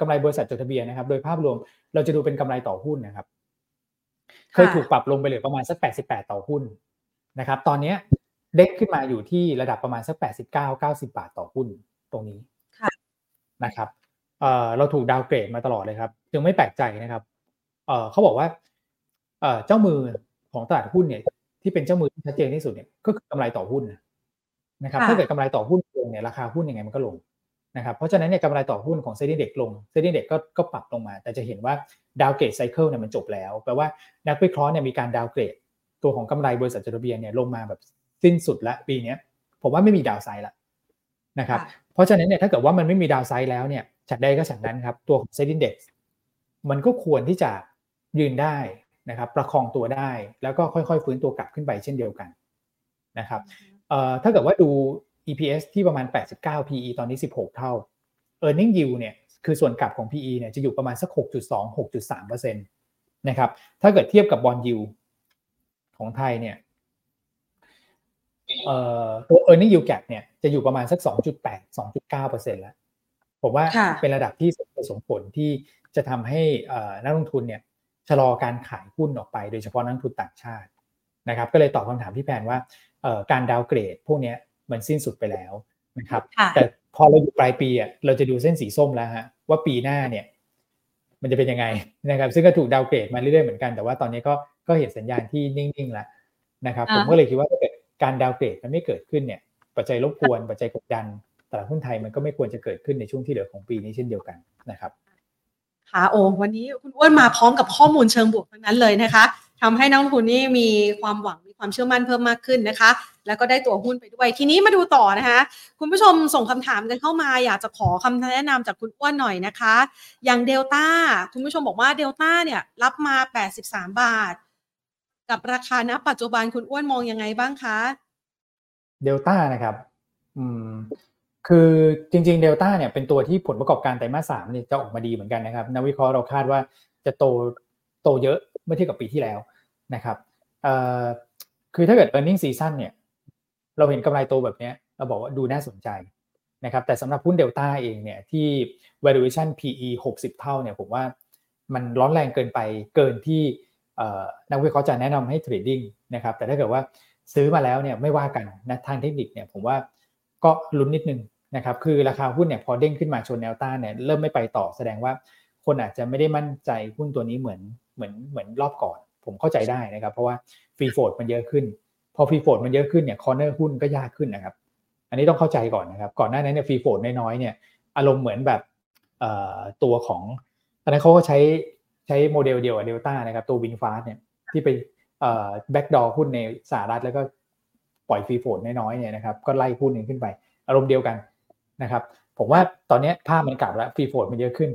กำไรบริษัทจดทะเบียนนะครับ โดยภาพรวมเราจะดูเป็นกำไรต่อหุ้นนะครับ เคยถูกปรับลงไปเหลือประมาณสัก 88 ต่อหุ้นนะครับ ตอนนี้เด็กขึ้นมาอยู่ที่ระดับประมาณสัก 89 90 บาทต่อหุ้นตรงนี้นะครับเราถูก downgrade มาตลอดเลยครับ จึงไม่แปลกใจนะครับเขาบอกว่าเจ้ามือของตลาดหุ้นเนี่ย ที่เป็นเจ้ามือที่ชัดเจนที่สุดเนี่ยก็คือกำไรต่อหุ้นนะครับ ถ้าเกิดกำไรต่อหุ้นลงเนี่ยราคาหุ้นยังไงมันก็ลง นะครับเพราะฉะนั้นเนี่ยกำไรต่อหุ้นของ SET Index ลง SET Index ก็ก็ปรับลงมา แต่จะเห็นว่า downgrade cycle เนี่ยมันจบแล้วแปลว่านักวิเคราะห์เนี่ยมีการ downgrade ตัวของกำไรบริษัทจดทะเบียนเนี่ยลงมาแบบสิ้นสุดละปีนี้ผมว่าไม่มีดาวไซด์ละนะครับเพราะฉะนั้นเนี่ยถ้าเกิดว่ามันไม่มีดาวไซด์แล้วเนี่ยฉันใดก็ฉันนั้นครับตัวของเซ็นดินเด็กมันก็ควรที่จะยืนได้นะครับประคองตัวได้แล้วก็ค่อยๆฟื้นตัวกลับขึ้นไปเช่นเดียวกันนะครับเอ่อถ้าเกิดว่าดู EPS ที่ประมาณ 89 PE ตอนนี้ 16 เท่า e a r n i n g yield เนี่ยคือส่วนกลับของ PE เนี่ยจะอยู่ประมาณสัก 6.2 6.3%นะครับถ้าเกิดเทียบกับบอลยูของไทยเนี่ยเอ่อตัว e a r n i n g yield gap เนี่ยจะอยู่ประมาณสัก 2.8 2.9%แล้ว ผมว่าเป็นระดับที่สมผลที่จะทำให้นักลงทุนเนี่ยชะลอการขายหุ้นออกไป โดยเฉพาะนักลงทุนต่างชาตินะครับ ก็เลยตอบคำถามพี่แพนว่าการดาวเกรดพวกนี้ มันสิ้นสุดไปแล้วนะครับ แต่พอเราอยู่ปลายปีอะเราจะดูเส้นสีส้มแล้วฮะว่าปีหน้าเนี่ย มันจะเป็นยังไงนะครับ ซึ่งก็ถูกดาวเกรดมาเรื่อยๆเหมือนกันแต่ว่าตอนนี้ก็ก็เห็นสัญญาณที่นิ่งๆแล้วนะครับผมก็เลยคิดว่าถ้าเกิดการดาวเกรดมันไม่เกิดขึ้นเนี่ย ปัจจัยรบกวนปัจจัยกดดันตลาดหุ้นไทยมันก็ไม่ควรจะเกิดขึ้นในช่วงที่เหลือของปีนี้เช่นเดียวกันนะครับค่ะโอ้วันนี้คุณอ้วนมาพร้อมกับข้อมูลเชิงบวกทั้งนั้นเลยนะคะ ทำให้นักลงทุนนี่มีความหวังมีความเชื่อมั่นเพิ่มมากขึ้นนะคะ แล้วก็ได้ตัวหุ้นไปด้วย ทีนี้มาดูต่อนะคะ คุณผู้ชมส่งคำถามกันเข้ามา อยากจะขอคำแนะนำจากคุณอ้วนหน่อยนะคะ อย่างเดลต้าคุณผู้ชมบอกว่าเดลต้าเนี่ยรับมา 83 บาท กับราคาณปัจจุบันคุณอ้วนมองยังไงบ้างคะเดลต้านะครับ อืมคือจริงๆเดลต้าเนี่ยเป็นตัวที่ผลประกอบการไตรมาสสามนี่จะออกมาดีเหมือนกันนะครับนักวิเคราะห์เราคาดว่าจะโตโตเยอะ เมื่อเทียบกับปีที่แล้วนะครับคือถ้าเกิด e a r n i n g ็ season เนี่ยเราเห็นกำไรโตแบบนี้เราบอกว่าดูน่าสนใจนะครับแต่สำหรับหุ้นเดลต้าเองเนี่ยที่ valuation PE 60 เท่าเนี่ยผมว่ามันร้อนแรงเกินไปเกินที่นักวิเคราะห์จะแนะนำให้ trading นะครับแต่ถ้าเกิดว่าซื้อมาแล้วเนี่ยไม่ว่ากันนะทางเทคนิคเนี่ยผมว่าก็ลุ้นนิดนึงนะครับคือราคาหุ้นเนี่ยพอเด้งขึ้นมาชนแนวต้านเนี่ยเริ่มไม่ไปต่อแสดงว่า คนอาจจะไม่ได้มั่นใจหุ้นตัวนี้เหมือนเหมือนเหมือนรอบก่อน ผมเข้าใจได้นะครับ เพราะว่า free float มันเยอะขึ้น พอ free float มันเยอะขึ้นเนี่ย corner หุ้นก็ยากขึ้นนะครับ อันนี้ต้องเข้าใจก่อนนะครับ ก่อนหน้านั้นเนี่ย free float น้อยๆเนี่ยอารมณ์เหมือนแบบตัวของตอนนั้นเขาก็ใช้ใช้โมเดลเดียวกับเดลต้านะครับ ตัว VinFast เนี่ยที่ไป backdoor หุ้นในสหรัฐแล้วก็ปล่อย free float น้อยๆเนี่ยนะครับก็ไล่หุ้นหนึ่งขึ้นไป อารมณ์เดียวกันนะครับ ผมว่าตอนนี้ภาพมันกลับแล้ว free float มันเยอะขึ้น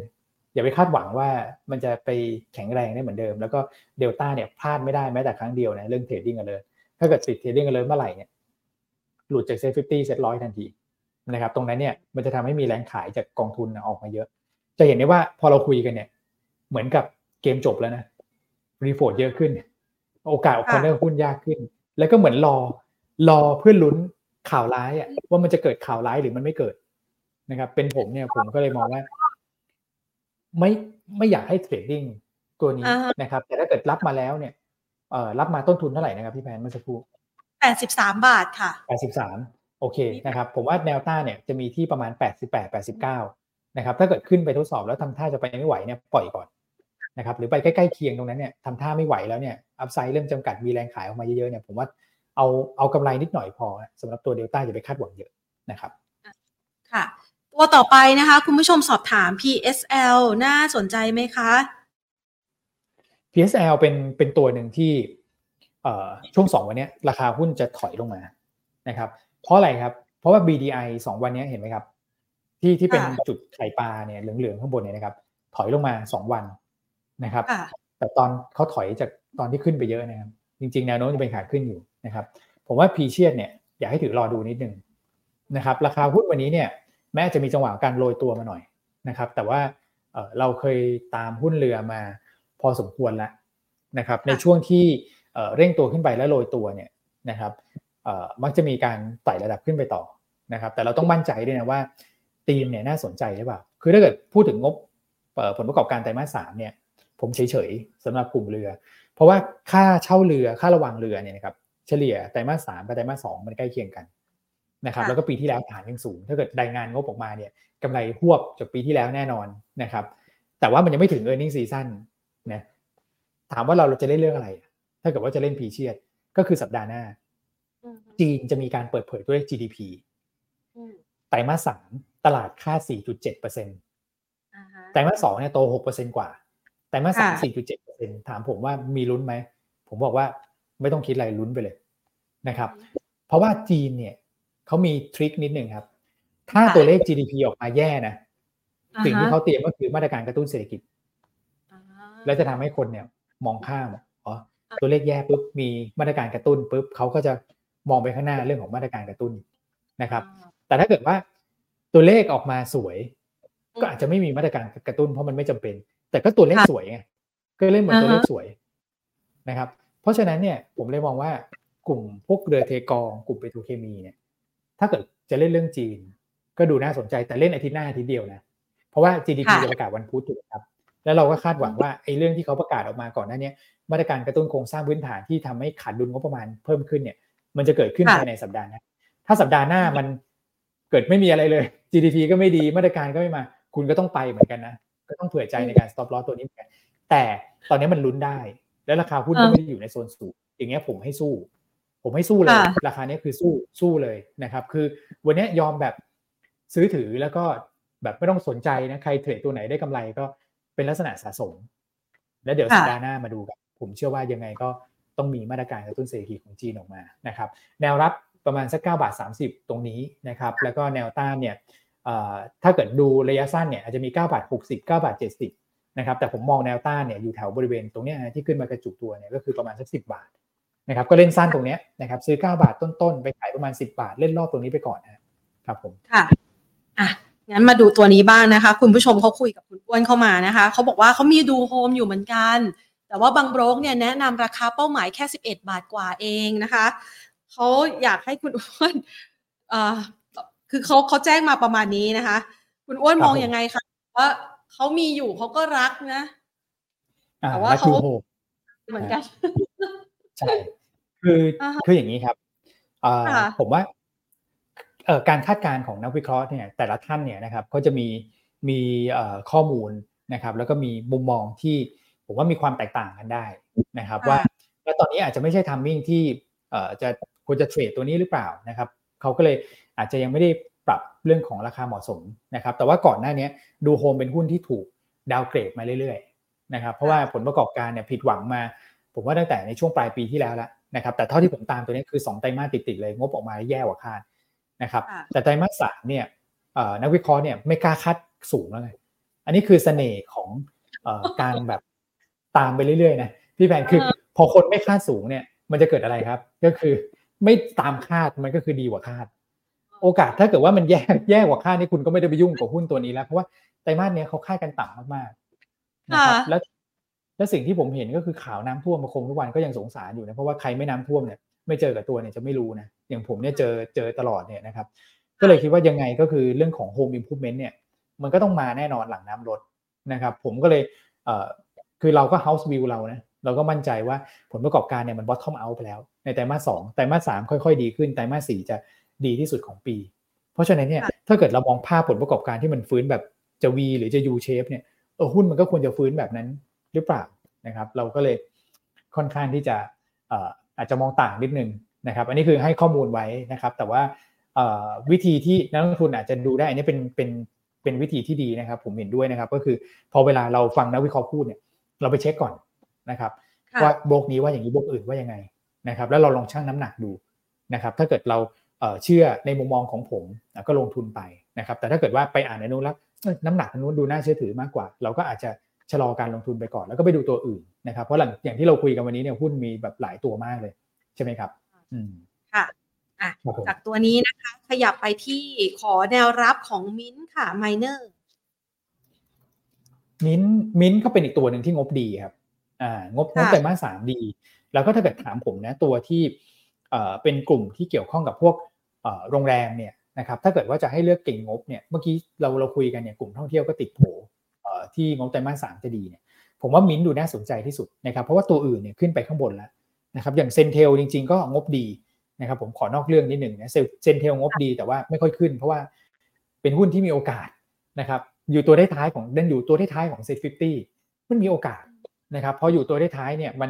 อย่าไปคาดหวังว่ามันจะไปแข็งแรงได้เหมือนเดิม แล้วก็เดลต้าเนี่ยพลาดไม่ได้แม้แต่ครั้งเดียวนะเรื่อง trading alert ถ้าเกิดติด trading alert เมื่อไหร่เนี่ยหลุดจาก SET fifty SET ร้อยทันทีนะครับตรงนั้นเนี่ยมันจะทำให้มีแรงขายจากกองทุนออกมาเยอะ จะเห็นได้ว่าพอเราคุยกันเนี่ยเหมือนกับเกมจบแล้วนะ free float เยอะขึ้น โอกาสออก corner หุ้นยากขึ้น แล้วก็เหมือนรอรอเพื่อลุ้นข่าวร้ายอะว่ามันจะเกิดข่าวร้ายหรือมันไม่เกิดนะครับ เป็นผมเนี่ยผมก็เลยมองว่า ไม่ไม่อยากให้ trading ตัวนี้นะครับ แต่ถ้าเกิดรับมาแล้วเนี่ยเอ่อรับมาต้นทุนเท่าไหร่นะครับพี่แพนเมื่อสักครู่แปดสิบสามบาทค่ะแปดสิบสามโอเคนะครับ ผมว่าแนวต้านเนี่ยจะมีที่ประมาณแปดสิบแปดแปดสิบเก้านะครับ ถ้าเกิดขึ้นไปทดสอบแล้วทำท่าจะไปไม่ไหวเนี่ยปล่อยก่อนนะครับ หรือไปใกล้ๆเคียงตรงนั้นเนี่ยทำท่าไม่ไหวแล้วเนี่ย upside เริ่มจำกัดมีแรงขายออกมาเยอะๆเนี่ยผมว่าเอาเอากำไรนิดหน่อยพอสำหรับตัวเดลต้าอย่าไปคาดหวังเยอะนะครับ ค่ะ ตัวต่อไปนะคะ คุณผู้ชมสอบถาม PSL น่าสนใจไหมคะ PSL เป็นเป็นตัวหนึ่งที่ช่วงสองวันนี้ราคาหุ้นจะถอยลงมานะครับ เพราะอะไรครับ เพราะว่า BDI สองวันนี้เห็นไหมครับ ที่ที่เป็นจุดไข่ปลาเนี่ยเหลืองๆข้างบนเนี่ยนะครับ ถอยลงมาสองวันนะครับ แต่ตอนเขาถอยจากตอนที่ขึ้นไปเยอะนะครับ จริงๆแนวโน้มจะเป็นขาขึ้นอยู่นะครับ ผมว่าพีเชียเนี่ยอยากให้ถือรอดูนิดนึงนะครับ ราคาหุ้นวันนี้เนี่ย แม้จะมีจังหวะการโรยตัวมาหน่อยนะครับ แต่ว่าเราเคยตามหุ้นเรือมาพอสมควรแล้วนะครับ ในช่วงที่เร่งตัวขึ้นไปแล้วโรยตัวเนี่ยนะครับมักจะมีการไต่ระดับขึ้นไปต่อนะครับ แต่เราต้องมั่นใจด้วยนะว่าทีมเนี่ยน่าสนใจหรือเปล่าคือถ้าเกิดพูดถึงงบผลประกอบการไตรมาสสามเนี่ย ผมเฉยๆสำหรับกลุ่มเรือ เพราะว่าค่าเช่าเรือค่าระวังเรือเนี่ยนะครับเฉลี่ยไตรมาสสามกับไตรมาสสองมันใกล้เคียงกัน นะครับแล้วก็ปีที่แล้วฐานยังสูง ถ้าเกิดรายงานงบออกมาเนี่ยกำไรหวบจากปีที่แล้วแน่นอนนะครับ แต่ว่ามันยังไม่ถึง e a r n i n g ็ season นะถามว่าเราเราจะเล่นเรื่องอะไร ถ้าเกิดว่าจะเล่นพีเชียดก็คือสัปดาห์หน้า จีนจะมีการเปิดเผยด้วย GDP ไตรมาสสามตลาดค่า 4.7เปอร์เซ็นต์ไตรมาสสองเนี่ยโต6เปอร์เซ็นกว่า ไตรมาสสาม 4.7เปอร์เซ็นถามผมว่ามีลุ้นไหม ผมบอกว่าไม่ต้องคิดอะไรลุ้นไปเลยนะครับ เพราะว่าจีนเนี่ย เขามีทริคนิดหนึ่งครับ ถ้าตัวเลข GDP ออกมาแย่นะ สิ่งที่เขาเตรียมก็คือมาตรการกระตุ้นเศรษฐกิจ แล้วจะทำให้คนเนี่ย มองข้ามอ๋อตัวเลขแย่ปุ๊บมีมาตรการกระตุ้นปุ๊บเขาก็จะมองไปข้างหน้าเรื่องของมาตรการกระตุ้นนะครับ แต่ถ้าเกิดว่าตัวเลขออกมาสวย ก็อาจจะไม่มีมาตรการกระตุ้นเพราะมันไม่จำเป็น แต่ก็ตัวเลขสวยไงก็เล่นเหมือนตัวเลขสวยนะครับ เพราะฉะนั้นเนี่ยผมเลยมองว่ากลุ่มพวกเรือเทกอง กลุ่มเปโตรเคมีเนี่ย ถ้าเกิดจะเล่นเรื่องจีน ก็ดูน่าสนใจแต่เล่นอาทิตย์หน้าอาทิตย์เดียวนะ เพราะว่า GDP จะประกาศวันพุธถูกครับ แล้วเราก็คาดหวังว่าไอ้เรื่องที่เขาประกาศออกมาก่อนหน้านี้มาตรการกระตุ้นโครงสร้างพื้นฐานที่ทำให้ขาดดุลงบประมาณเพิ่มขึ้นเนี่ย มันจะเกิดขึ้นภายในสัปดาห์หน้าถ้าสัปดาห์หน้ามันเกิดไม่มีอะไรเลย GDP ก็ไม่ดีมาตรการก็ไม่มา คุณก็ต้องไปเหมือนกันนะก็ต้องเผื่อใจในการ stop loss ตัวนี้เหมือนกันแต่ตอนนี้มันลุ้นได้ แล้วราคาหุ้นก็ไม่ได้อยู่ในโซนสูงอย่างเงี้ยผมให้สู้ ผมให้สู้เลย ราคานี้คือสู้สู้เลยนะครับ คือวันนี้ยอมแบบซื้อถือแล้วก็แบบไม่ต้องสนใจนะใครเทรดตัวไหนได้กำไรก็เป็นลักษณะสะสม แล้วเดี๋ยวสัปดาห์หน้ามาดูกันผมเชื่อว่ายังไงก็ต้องมีมาตรการกระตุ้นเศรษฐกิจของจีนออกมานะครับ แนวรับประมาณสัก9บาท30 ตรงนี้นะครับ แล้วก็แนวต้านเนี่ยถ้าเกิดดูระยะสั้นเนี่ยอาจจะมี9บาท60 9บาท70นะครับแต่ผมมองแนวต้านเนี่ยอยู่แถวบริเวณตรงนี้ที่ขึ้นมากระจุกตัวเนี่ยก็คือประมาณสัก10 บาท นะครับก็เล่นสั้นตรงนี้นะครับซื้อ 9 บาทต้นๆ ไปขายประมาณ 10 บาท เล่นรอบตรงนี้ไปก่อนนะครับผมค่ะอะงั้นมาดูตัวนี้บ้างนะคะ คุณผู้ชมเขาคุยกับคุณอ้วนเข้ามานะคะเขาบอกว่าเขามีดูโฮมอยู่เหมือนกัน แต่ว่าบางโบรกเนี่ยแนะนำราคาเป้าหมายแค่ 11 บาทกว่าเองนะคะเขาอยากให้คุณอ้วนเอ่อคือเขาเขาแจ้งมาประมาณนี้นะคะ คุณอ้วนมองยังไงคะว่าเขามีอยู่เขาก็รักนะแต่ว่าเขาเหมือนกันใช่ คือคืออย่างนี้ครับผมว่าการคาดการณ์ของนักวิเคราะห์เนี่ยแต่ละท่านเนี่ยนะครับก็จะมีมีข้อมูลนะครับ แล้วก็มีมุมมองที่ผมว่ามีความแตกต่างกันได้นะครับว่าแล้วตอนนี้อาจจะไม่ใช่ timing ที่จะควรจะ trade ตัวนี้หรือเปล่านะครับเขาก็เลยอาจจะยังไม่ได้ปรับเรื่องของราคาเหมาะสมนะครับ แต่ว่าก่อนหน้านี้ดูโฮมเป็นหุ้นที่ถูก downgrade มาเรื่อยๆนะครับเพราะว่าผลประกอบการเนี่ยผิดหวังมา ผมว่าตั้งแต่ในช่วงปลายปีที่แล้วแล้ว นะครับแต่เท่าที่ผมตามตัวนี้คือ 2 ไตรมาสติดๆเลยงบออกมาแย่กว่าคาดนะครับแต่ไตรมาสสามเนี่ยนักวิเคราะห์เนี่ยไม่กล้าคัดสูงแล้วไงอันนี้คือเสน่ห์ของการแบบตามไปเรื่อยๆนะพี่แพนคือพอคนไม่คาดสูงเนี่ยมันจะเกิดอะไรครับ ก็คือไม่ตามคาดมันก็คือดีกว่าคาด โอกาสถ้าเกิดว่ามันแย่แย่กว่าคาดนี่คุณก็ไม่ได้ไปยุ่งกับหุ้นตัวนี้แล้ว เพราะว่าไตรมาสนี้เขาคาดกันต่ำมากๆนะครับแล้ว และสิ่งที่ผมเห็นก็คือข่าวน้ำท่วมมาคงทุกวันก็ยังสงสารอยู่นะเพราะว่าใครไม่น้ำท่วมเนี่ยไม่เจอกับตัวเนี่ยจะไม่รู้นะอย่างผมเนี่ยเจอเจอตลอดเนี่ยนะครับก็เลยคิดว่ายังไงก็คือเรื่องของ Home Improvement เนี่ยมันก็ต้องมาแน่นอนหลังน้ำลดนะครับ ผมก็เลยเอ่อคือเราก็ House View เรานะเราก็มั่นใจว่าผลประกอบการเนี่ยมัน bottom out ไปแล้ว ในไตรมาสสองไตรมาสสามค่อยๆ ดีขึ้นไตรมาสสี่จะดีที่สุดของปี เพราะฉะนั้นเนี่ยถ้าเกิดเรามองภาพผลประกอบการที่มันฟื้นแบบจะ V หรือจะ U shape เนี่ยเออหุ้นมันก็ควรจะฟื้นแบบนั้น หรือเปล่านะครับ เราก็เลยค่อนข้างที่จะอาจจะมองต่างนิดนึงนะครับ อันนี้คือให้ข้อมูลไว้นะครับ แต่ว่าวิธีที่นักลงทุนอาจจะดูได้อันนี้เป็นเป็นเป็นวิธีที่ดีนะครับ ผมเห็นด้วยนะครับ ก็คือพอเวลาเราฟังนักวิเคราะห์พูดเนี่ยเราไปเช็คก่อนนะครับว่าโบกนี้ว่าอย่างนี้โบกอื่นว่ายังไงนะครับ แล้วเราลองชั่งน้ำหนักดูนะครับ ถ้าเกิดเราเชื่อในมุมมองของผมก็ลงทุนไปนะครับ แต่ถ้าเกิดว่าไปอ่านในนู้นแล้วน้ำหนักนู้นดูน่าเชื่อถือมากกว่า เราก็อาจจะ ชะลอการลงทุนไปก่อนแล้วก็ไปดูตัวอื่นนะครับ เพราะหลังอย่างที่เราคุยกันวันนี้เนี่ยหุ้นมีแบบหลายตัวมากเลย ใช่ไหมครับ อืมค่ะอะจากตัวนี้นะคะ ขยับไปที่ขอแนวรับของมิ้นค่ะไมเนอร์มิ้นมิ้นก็เป็นอีกตัวหนึ่งที่งบดีครับ อ่างบงบไตรมาสสามดี แล้วก็ถ้าเกิดถามผมนะตัวที่เอ่อเป็นกลุ่มที่เกี่ยวข้องกับพวกเอ่อโรงแรมเนี่ยนะครับ ถ้าเกิดว่าจะให้เลือกเก็งงบเนี่ย เมื่อกี้เราเราคุยกันเนี่ยกลุ่มท่องเที่ยวก็ติดโผเอ่อ ที่งบไตรมาสสามจะดีเนี่ยผมว่ามิ้นดูน่าสนใจที่สุดนะครับเพราะว่าตัวอื่นเนี่ยขึ้นไปข้างบนแล้วนะครับอย่าง CENTEL จริง ๆ ก็งบดีนะครับผมขอนอกเรื่องนิดหนึ่งนะ CENTEL งบดีแต่ว่าไม่ค่อยขึ้น เพราะว่าเป็นหุ้นที่มีโอกาสนะครับอยู่ตัวท้ายของเดินอยู่ตัวท้ายของ SET fiftyมันมีโอกาสนะครับพออยู่ตัวท้ายเนี่ยมัน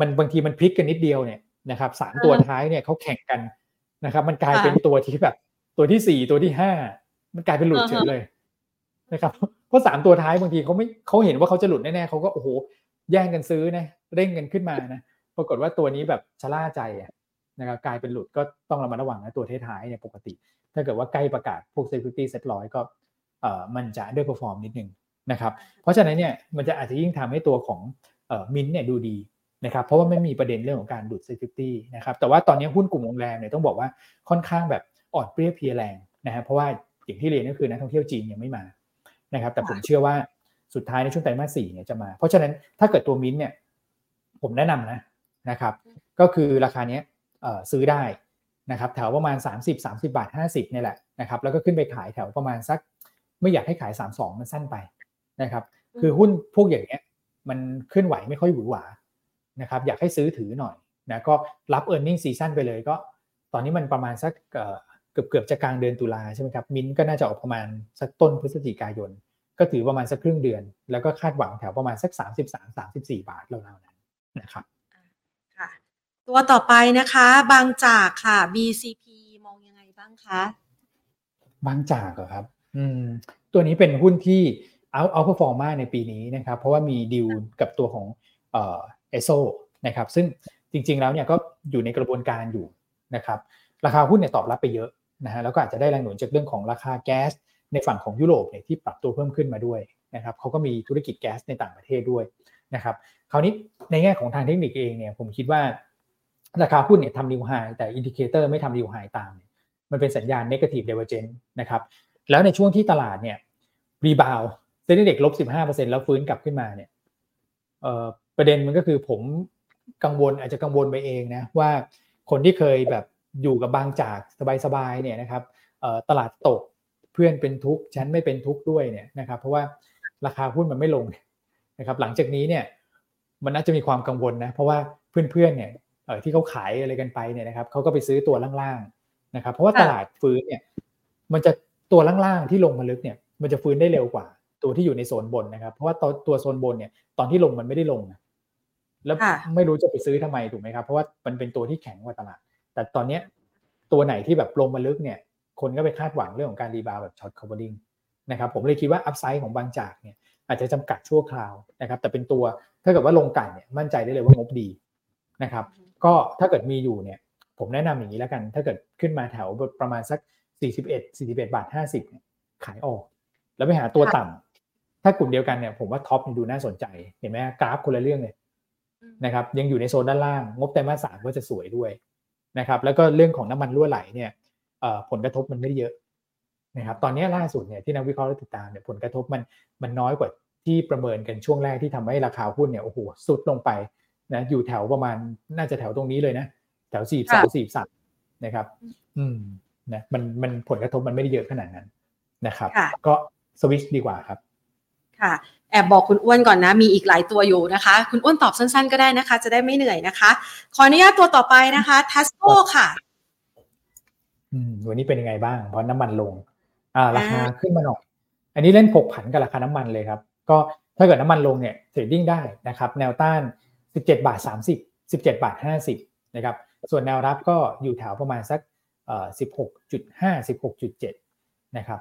มันบางทีมันพลิกกันนิดเดียวเนี่ยนะครับสามตัวท้ายเนี่ยเขาแข่งกันนะครับมันกลายเป็นตัวที่แบบตัวที่สี่ตัวที่ห้ามันกลายเป็นหลุดเฉยเลยนะครับ เพราะสามตัวท้ายบางทีเขาไม่เขาเห็นว่าเขาจะหลุดแน่ๆเขาก็โอ้โหแย่งกันซื้อนะเร่งกันขึ้นมานะปรากฏว่าตัวนี้แบบชะล่าใจนะครับกลายเป็นหลุดก็ต้องระมัดระวังนะตัวท้ายๆเนี่ยปกติ ถ้าเกิดว่าใกล้ประกาศพวก security set ร้อยก็เอ่อมันจะด้วย perform นิดนึงนะครับเพราะฉะนั้นเนี่ยมันจะอาจจะยิ่งทำให้ตัวของเอ่อมินเนี่ยดูดีนะครับเพราะว่าไม่มีประเด็นเรื่องของการดูด security นะครับแต่ว่าตอนนี้หุ้นกลุ่มโรงแรมเนี่ยต้องบอกว่าค่อนข้างแบบอ่อนเปรี้ยเพียแรงนะฮะเพราะว่าอย่างที่เรียนก็คือนักท่องเที่ยวจีนยังไม่มา นะครับ แต่ผมเชื่อว่าสุดท้ายในช่วงไตรมาสสี่เนี่ยจะมา เพราะฉะนั้นถ้าเกิดตัวมินเนี่ย ผมแนะนำนะนะครับ ก็คือราคาเนี้ยซื้อได้นะครับแถวประมาณ 30 30 บาท 50นี่แหละนะครับแล้วก็ขึ้นไปขายแถวประมาณสัก ไม่อยากให้ขาย 32 มันสั้นไปนะครับคือหุ้นพวกอย่างเงี้ยมันเคลื่อนไหวไม่ค่อยหวือหวานะครับอยากให้ซื้อถือหน่อยนะก็รับ e a r n i n g ซีซั่นไปเลยก็ ตอนนี้มันประมาณสัก เกือบเกือบจะกลางเดือนตุลาใช่ไหมครับมินก็น่าจะออกประมาณสักต้นพฤศจิกายน ก็ถือประมาณสักครึ่งเดือน แล้วก็คาดหวังแถวประมาณสัก 33-34 บาทราวๆนั้นนะครับค่ะตัวต่อไปนะคะ บางจากค่ะ BCP มองยังไงบ้างคะบางจากเหรอครับ อืม ตัวนี้เป็นหุ้นที่เอาเอาพอฟอร์มาในปีนี้นะครับ เพราะว่ามีดีลกับตัวของเอเอโซนะครับ ซึ่งจริงๆแล้วเนี่ยก็อยู่ในกระบวนการอยู่นะครับ ราคาหุ้นเนี่ยตอบรับไปเยอะ นะฮะแล้วก็อาจจะได้แรงหนุนจากเรื่องของราคาแก๊สในฝั่งของยุโรปเนี่ยที่ปรับตัวเพิ่มขึ้นมาด้วยนะครับเขาก็มีธุรกิจแก๊สในต่างประเทศด้วยนะครับคราวนี้ในแง่ของทางเทคนิคเองเนี่ยผมคิดว่าราคาหุ้นเนี่ยทำ new high แต่ indicator ไม่ทำ new high ตาม มันเป็นสัญญาณ negative divergence นะครับแล้วในช่วงที่ตลาดเนี่ย rebound SET Index ลบสิบห้าเปอร์เซ็นแล้วฟื้นกลับขึ้นมาเนี่ยประเด็นมันก็คือผมกังวลอาจจะกังวลไปเองนะว่าคนที่เคยแบบ อยู่กับบางจากสบายๆเนี่ยนะครับตลาดตกเพื่อนเป็นทุกข์ฉันไม่เป็นทุกข์ด้วยเนี่ยนะครับ เพราะว่าราคาหุ้นมันไม่ลงนะครับหลังจากนี้เนี่ยมันน่าจะมีความกังวลนะเพราะว่าเพื่อนๆเนี่ยที่เขาขายอะไรกันไปเนี่ยนะครับเขาก็ไปซื้อตัวล่างๆนะครับเพราะว่าตลาดฟื้นเนี่ยมันจะตัวล่างๆที่ลงมาลึกเนี่ยมันจะฟื้นได้เร็วกว่า ตัวที่อยู่ในโซนบนนะครับ เพราะว่าตัวตัวโซนบนเนี่ยตอนที่ลงมันไม่ได้ลงนะแล้วไม่รู้จะไปซื้อทำไมถูกไหมครับ เพราะว่ามันเป็นตัวที่แข็งกว่าตลาด แต่ตอนเนี้ยตัวไหนที่แบบลงมาลึกเนี่ย คนก็ไปคาดหวังเรื่องของการ rebound แบบ short covering นะครับผมเลยคิดว่า upside ของบางจากเนี่ยอาจจะจำกัดชั่วคราวนะครับ แต่เป็นตัวถ้าเกิดว่าลงกันเนี่ยมั่นใจได้เลยว่างบดีนะครับ ก็ถ้าเกิดมีอยู่เนี่ย ผมแนะนำอย่างนี้แล้วกัน ถ้าเกิดขึ้นมาแถวประมาณสัก 41 41บาท50เนี่ยขายออก แล้วไปหาตัวต่ำถ้ากลุ่มเดียวกันเนี่ยผมว่า TOP ดูน่าสนใจเห็นไหมกราฟคนละเรื่องเลยนะครับ ยังอยู่ในโซนด้านล่าง งบไตรมาสสามก็จะสวยด้วย นะครับแล้วก็เรื่องของน้ำมันรั่วไหลเนี่ยผลกระทบมันไม่ได้เยอะนะครับตอนนี้ล่าสุดเนี่ยที่นักวิเคราะห์ติดตามเนี่ยผลกระทบมันมันน้อยกว่าที่ประเมินกันช่วงแรกที่ทำให้ราคาหุ้นเนี่ยโอ้โหสุดลงไปนะอยู่แถวประมาณน่าจะแถวตรงนี้เลยนะแถวสี่สามสี่สามนะครับ อืมนะมันมันผลกระทบมันไม่ได้เยอะขนาดนั้นนะครับ ก็สวิชดีกว่าครับ ค่ะแอบบอกคุณอ้วนก่อนนะ มีอีกหลายตัวอยู่นะคะ คุณอ้วนตอบสั้นๆก็ได้นะคะ จะได้ไม่เหนื่อยนะคะ ขออนุญาตตัวต่อไปนะคะทัสโกค่ะอืมวันนี้เป็นยังไงบ้าง เพราะน้ำมันลง อ่า ราคาขึ้นมาหน่อย อันนี้เล่นผกผันกับราคาน้ำมันเลยครับ ก็ถ้าเกิดน้ำมันลงเนี่ยเทรดดิ้งได้นะครับ แนวต้าน 17 บาท 30 17 บาท 50 นะครับ ส่วนแนวรับก็อยู่แถวประมาณสักเอ่อ16.5 16.7 นะครับ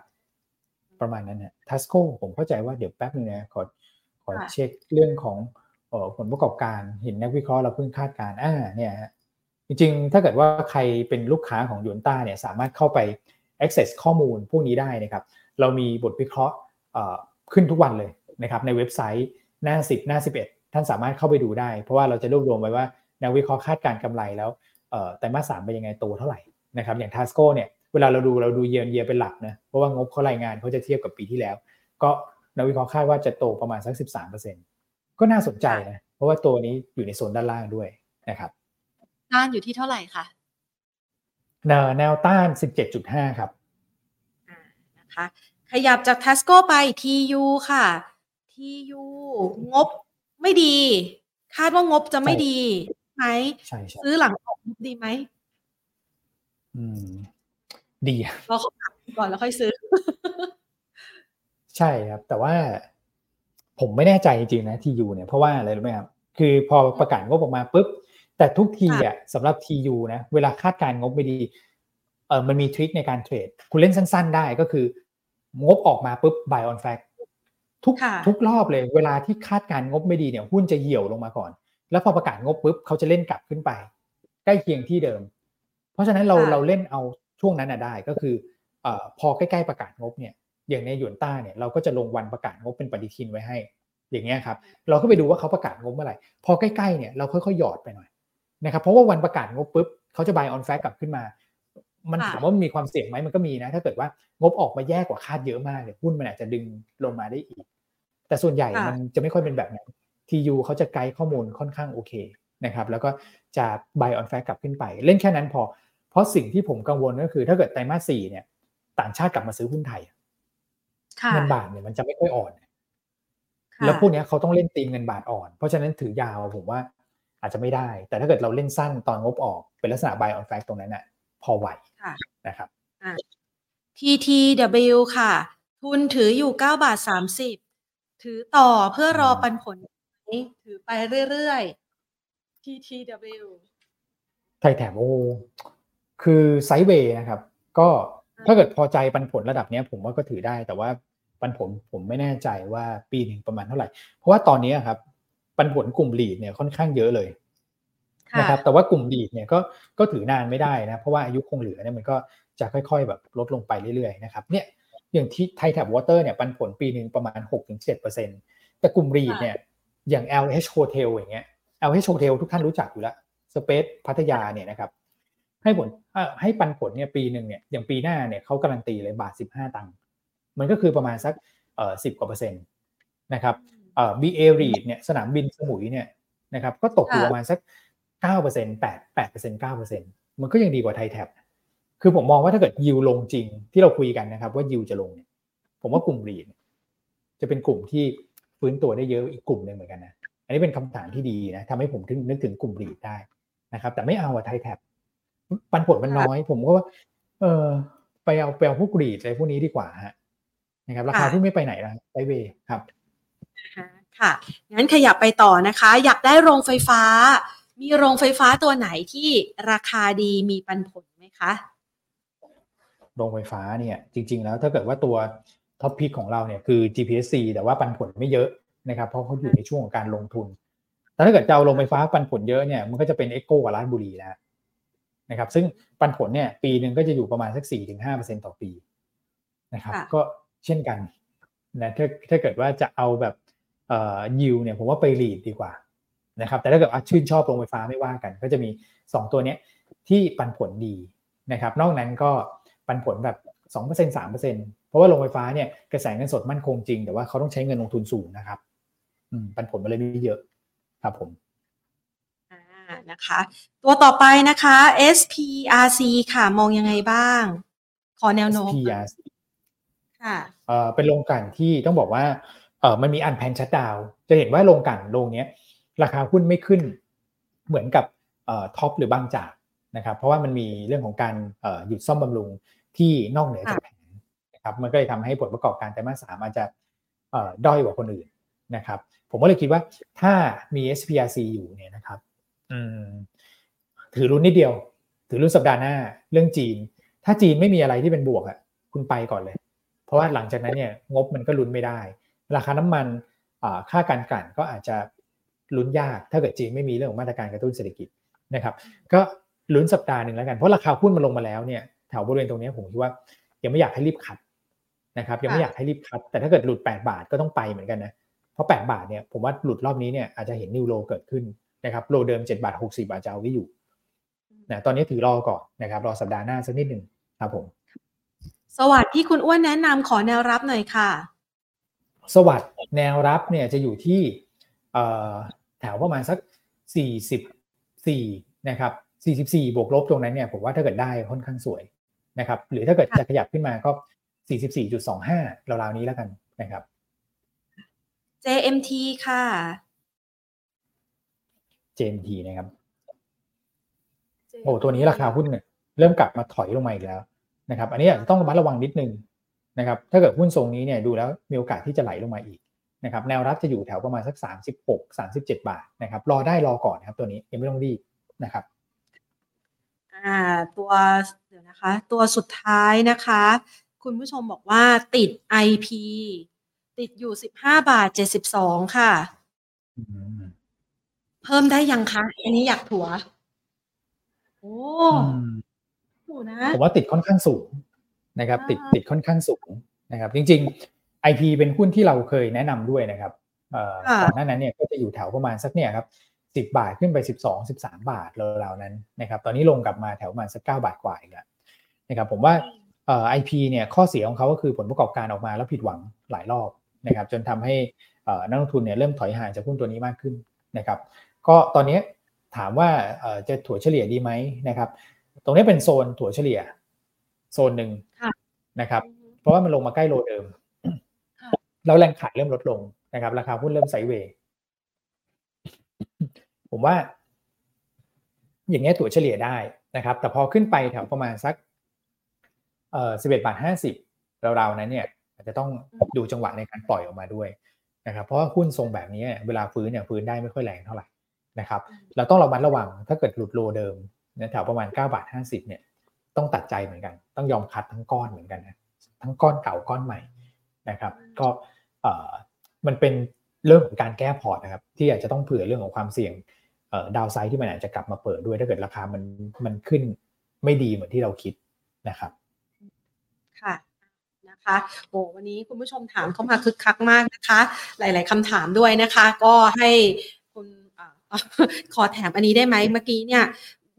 ประมาณนั้นนะทัสโกผมเข้าใจว่าเดี๋ยวแป๊บนึงนะขอขอเช็คเรื่องของผลประกอบการเห็นนักวิเคราะห์เราเพิ่งคาดการอ่าเนี่ยจริงๆ ถ้าเกิดว่าใครเป็นลูกค้าของยูนต้าเนี่ยสามารถเข้าไป access ข้อมูลพวกนี้ได้นะครับ เรามีบทวิเคราะห์ขึ้นทุกวันเลยนะครับในเว็บไซต์หน้า 10 หน้า 11 ท่านสามารถเข้าไปดูได้ เพราะว่าเราจะรวบรวมไว้ว่านักวิเคราะห์คาดการกำไรแล้วแต่มาสามเป็นยังไงโตเท่าไหร่นะครับอย่างทัสโกเนี่ย เวลาเราดูเราดูเยียร์เยียเป็นหลักนะเพราะว่างบเขารายงานเขาจะเทียบกับปีที่แล้ว ก็นักวิเคราะห์คาดว่าจะโตประมาณสัก 13%ก็น่าสนใจนะเพราะว่าตัวนี้อยู่ในโซนด้านล่างด้วยนะครับต้านอยู่ที่เท่าไหร่คะแนวต้าน 17.5 ครับนะคะขยับจากทัสโกไป TU ค่ะ TU งบไม่ดี คาดว่างบจะไม่ดีไหมซื้อหลังออกงบดีไหมอืม ดีรอเขาก่อนแล้วค่อยซื้อ ใช่ครับ แต่ว่าผมไม่แน่ใจจริงๆนะทียูเนี่ยเพราะว่าอะไรรู้ไหมครับคือพอประกาศงบออกมาปุ๊บแต่ทุกทีอะสำหรับทียูนะเวลาคาดการงบไม่ดีเออมันมีทริคในการเทรดคุณเล่นสั้น ๆ ได้ก็คืองบออกมาปุ๊บ buy on fact ทุกทุกรอบเลย เวลาที่คาดการงบไม่ดีเนี่ยหุ้นจะเหี่ยวลงมาก่อน แล้วพอประกาศงบปุ๊บเขาจะเล่นกลับขึ้นไป ใกล้เคียงที่เดิม เพราะฉะนั้นเราเราเล่นเอา ช่วงนั้นได้ก็คืออพอใกล้ๆประกาศงบเนี่ยอย่างในหยวนต้าเนี่ยเราก็จะลงวันประกาศงบเป็นปฏิทินไว้ให้ อย่างเงี้ยครับเราก็ไปดูว่าเขาประกาศงบเมื่อไหร่พอใกล้ๆเนี่ยเราค่อยๆหยอดไปหน่อยนะครับเพราะว่าวันประกาศงบปุ๊บเขาจะ buy on fact กลับขึ้นมา มันถามว่ามีความเสี่ยงไหมมันก็มีนะ ถ้าเกิดว่างบออกมาแย่กว่าคาดเยอะมากเนี่ยหุ้นมันอาจจะดึงลงมาได้อีก แต่ส่วนใหญ่มันจะไม่ค่อยเป็นแบบนั้นทียูเขาจะไกด์ข้อมูลค่อนข้างโอเคนะครับแล้วก็จะ buy on fact กลับขึ้นไป เล่นแค่นั้นพอ เพราะสิ่งที่ผมกังวลก็คือ ถ้าเกิดไตรมาสสี่เนี่ย ต่างชาติกลับมาซื้อหุ้นไทยเงินบาทเนี่ยมันจะไม่ค่อยอ่อน แล้วพวกนี้เขาต้องเล่นตีมเงินบาทอ่อน เพราะฉะนั้นถือยาวผมว่าอาจจะไม่ได้ แต่ถ้าเกิดเราเล่นสั้นตอนงบออก เป็นลักษณะ buy on fact ตรงนั้นน่ะพอไหวนะครับ TTW ค่ะ ทุนถืออยู่เก้าบาทสามสิบถือต่อเพื่อรอปันผลถือไปเรื่อยๆ TTW ไทยแถมโอ คือไซด์เวย์นะครับ ก็ถ้าเกิดพอใจปันผลระดับนี้ผมว่าก็ถือได้ แต่ว่าปันผลผมไม่แน่ใจว่าปีหนึ่งประมาณเท่าไหร่ เพราะว่าตอนนี้ครับ ปันผลกลุ่มลีดเนี่ยค่อนข้างเยอะเลยนะครับ แต่ว่ากลุ่ม REIT เนี่ยก็ก็ถือนานไม่ได้นะ เพราะว่าอายุคงเหลือเนี่ยมันก็จะค่อย ๆ แบบลดลงไปเรื่อยๆนะครับ เนี่ยอย่างที่ไทยแท็บวอเตอร์เนี่ยปันผลปีหนึ่งประมาณ 6-7%แต่กลุ่ม REIT เนี่ยอย่าง LH Hotel อย่างเงี้ย LH Hotel ทุกท่านรู้จักอยู่แล้วสเปซพัทยาเนี่ยนะครับ ให้ผลให้ปันผลเนี่ยปีหนึ่งเนี่ยอย่างปีหน้าเนี่ยเขาการันตีเลยบาท 15 ตังค์มันก็คือประมาณสักเอ่อสิบกว่าเปอร์เซ็นต์นะครับเอ่อ BA REIT เนี่ยสนามบินสมุยเนี่ยนะครับก็ตกอยู่ประมาณสักเก้าเปอร์เซ็นต์แปดแปดเปอร์เซ็นต์เก้าเปอร์เซ็นต์มันก็ยังดีกว่าไทยแท็บคือผมมองว่าถ้าเกิดยิวลงจริงที่เราคุยกันนะครับ ว่ายิวจะลงเนี่ยผมว่ากลุ่มรีดจะเป็นกลุ่มที่ฟื้นตัวได้เยอะอีกกลุ่มหนึ่งเหมือนกันนะอันนี้เป็นคำถามที่ดีนะทำให้ผมนึกถึงกลุ่มรีดได้นะครับ แต่ไม่เอาอะไทยแท็บ ปันผลมันน้อย ผมก็ว่า เออไปเอาไปเอาพวกรีดอะไรพวกนี้ดีกว่าฮะนะครับราคาหุ้นไม่ไปไหนแล้ว sideway ครับค่ะงั้นขยับไปต่อนะคะ อยากได้โรงไฟฟ้า มีโรงไฟฟ้าตัวไหนที่ราคาดีมีปันผลไหมคะโรงไฟฟ้าเนี่ยจริง ๆ แล้วถ้าเกิดว่าตัว top pick ของเราเนี่ยคือ GPSC แต่ว่าปันผลไม่เยอะนะครับเพราะเขาอยู่ในช่วงของการลงทุนแต่ถ้าเกิดจะเอาโรงไฟฟ้าปันผลเยอะเนี่ยมันก็จะเป็น EGCO กับราชบุรีแล้ว นะครับ ซึ่งปันผลเนี่ยปีหนึ่งก็จะอยู่ประมาณสัก4-5%ต่อปีนะครับ ก็เช่นกันนะถ้าถ้าเกิดว่าจะเอาแบบเอ่อยิวเนี่ยผมว่าไปรีดดีกว่านะครับ แต่ถ้าเกิดว่าชื่นชอบโรงไฟฟ้าไม่ว่ากัน ก็จะมี 2 ตัวนี้ที่ปันผลดีนะครับ นอกนั้นก็ปันผลแบบ2% 3%เพราะว่าโรงไฟฟ้าเนี่ยกระแสเงินสดมั่นคงจริง แต่ว่าเขาต้องใช้เงินลงทุนสูงนะครับปันผลมาเลยไม่เยอะครับผม นะคะ ตัวต่อไปนะคะ SPRC ค่ะ มองยังไงบ้าง ขอแนวโน้ม SPRC ค่ะเอ่อเป็นโรงกลั่นที่ต้องบอกว่าเออมันมี unplanned shutdown จะเห็นว่าโรงกลั่นโรงนี้ราคาหุ้นไม่ขึ้นเหมือนกับเอ่อ TOP หรือบางจากนะครับ เพราะว่ามันมีเรื่องของการหยุดซ่อมบำรุงที่นอกเหนือจากแผนนะครับมันก็เลยทำให้ผลประกอบการไตรมาสสามอาจจะด้อยกว่าคนอื่นนะครับ ผมก็เลยคิดว่าถ้ามี SPRC อยู่เนี่ยนะครับ ถือรุ่นนิดเดียว ถือรุ่นสัปดาห์หน้า เรื่องจีน ถ้าจีนไม่มีอะไรที่เป็นบวกอะคุณไปก่อนเลย เพราะว่าหลังจากนั้นเนี่ยงบมันก็ลุ้นไม่ได้ ราคาน้ำมันค่าการกลั่นก็อาจจะลุ้นยาก ถ้าเกิดจีนไม่มีเรื่องของมาตรการกระตุ้นเศรษฐกิจนะครับ ก็ลุ้นสัปดาห์หนึ่งแล้วกันเพราะราคาหุ้นมันลงมาแล้วเนี่ยแถวบริเวณตรงนี้ผมคิดว่ายังไม่อยากให้รีบขัดนะครับ ยังไม่อยากให้รีบคัด แต่ถ้าเกิดหลุด 8 บาทก็ต้องไปเหมือนกันนะเพราะ 8 บาทเนี่ยผมว่าหลุดรอบนี้เนี่ยอาจจะเห็นนิวโลเกิดขึ้น นะครับโลเดิม7บาท60บาทจะเอาไว้อยู่นะตอนนี้ถือรอก่อนนะครับรอสัปดาห์หน้าสักนิดหนึ่งครับผม สวัสดีคุณอ้วนแนะนำขอแนวรับหน่อยค่ะ สวัสดแนวรับเนี่ยจะอยู่ที่แถวประมาณสัก 44นะครับ44 บวกลบตรงนั้นเนี่ยผมว่าถ้าเกิดได้ค่อนข้างสวยนะครับ หรือถ้าเกิดจะขยับขึ้นมาก็ 44.25ราวๆนี้แล้วกันนะครับ JMT ค่ะ JMT นะครับ โอ้ตัวนี้ราคาหุ้นเนี่ยเริ่มกลับมาถอยลงมาอีกแล้วนะครับ อันนี้อาจจะต้องระมัดระวังนิดนึงนะครับ ถ้าเกิดหุ้นทรงนี้เนี่ยดูแล้วมีโอกาสที่จะไหลลงมาอีกนะครับ แนวรับจะอยู่แถวประมาณสัก 36 37 บาทนะครับ รอได้รอก่อนนะครับ ตัวนี้ยังไม่ต้องรีบนะครับอ่าตัวเดี๋ยวนะคะ ตัวสุดท้ายนะคะ คุณผู้ชมบอกว่าติด IP ติดอยู่ 15 บาท 72 ค่ะ เพิ่มได้ยังคะอันนี้อยากถัวโอ้ผมว่าติดค่อนข้างสูงนะครับ ติดติดค่อนข้างสูงนะครับ จริง ๆ IP เป็นหุ้นที่เราเคยแนะนำด้วยนะครับก่อนหน้านั้นเนี่ยก็จะอยู่แถวประมาณสักเนี่ยครับสิบาทขึ้นไปสิบสองสิบสามบาทราวๆนั้นนะครับ ตอนนี้ลงกลับมาแถวประมาณสักเก้าบาทกว่าอีกแล้วนะครับผมว่าเอ่อ IP เนี่ยข้อเสียของเขาก็คือผลประกอบการออกมาแล้วผิดหวังหลายรอบนะครับ จนทำให้นักลงทุนเนี่ยเริ่มถอยห่างจากหุ้นตัวนี้มากขึ้นนะครับ ก็ตอนนี้ถามว่าจะถั่วเฉลี่ยดีไหมนะครับ ตรงนี้เป็นโซนถั่วเฉลี่ย โซนหนึ่งนะครับ เพราะว่ามันลงมาใกล้โลเดิม แล้วแรงขายเริ่มลดลงนะครับ ราคาหุ้นเริ่มไซเวย์ผมว่า อย่างเงี้ยถั่วเฉลี่ยได้นะครับ แต่พอขึ้นไปแถวประมาณสักเอ่อสิบเอ็ดบาทห้าสิบราวๆนั้นเนี่ยอาจจะต้องดูจังหวะในการปล่อยออกมาด้วยนะครับ เพราะว่าหุ้นทรงแบบนี้เวลาฟื้นเนี่ยฟื้นได้ไม่ค่อยแรงเท่าไหร่ นะครับเราต้องระมัดระวังถ้าเกิดหลุดโลเดิมแถวประมาณ9บาท50เนี่ยต้องตัดใจเหมือนกัน ต้องยอมคัดทั้งก้อนเหมือนกันนะทั้งก้อนเก่าก้อนใหม่นะครับ ก็มันเป็นเรื่องของการแก้พอร์ตนะครับ ที่อาจจะต้องเผื่อเรื่องของความเสี่ยงดาวไซด์ที่มันอาจจะกลับมาเปิดด้วย ถ้าเกิดราคามันมันขึ้นไม่ดีเหมือนที่เราคิดนะครับ ค่ะนะคะโอ้วันนี้คุณผู้ชมถามเข้ามาคึกคักมากนะคะ หลาย ๆคำถามด้วยนะคะ ก็ให้ ขอแถมอันนี้ได้ไหมเมื่อกี้เนี่ย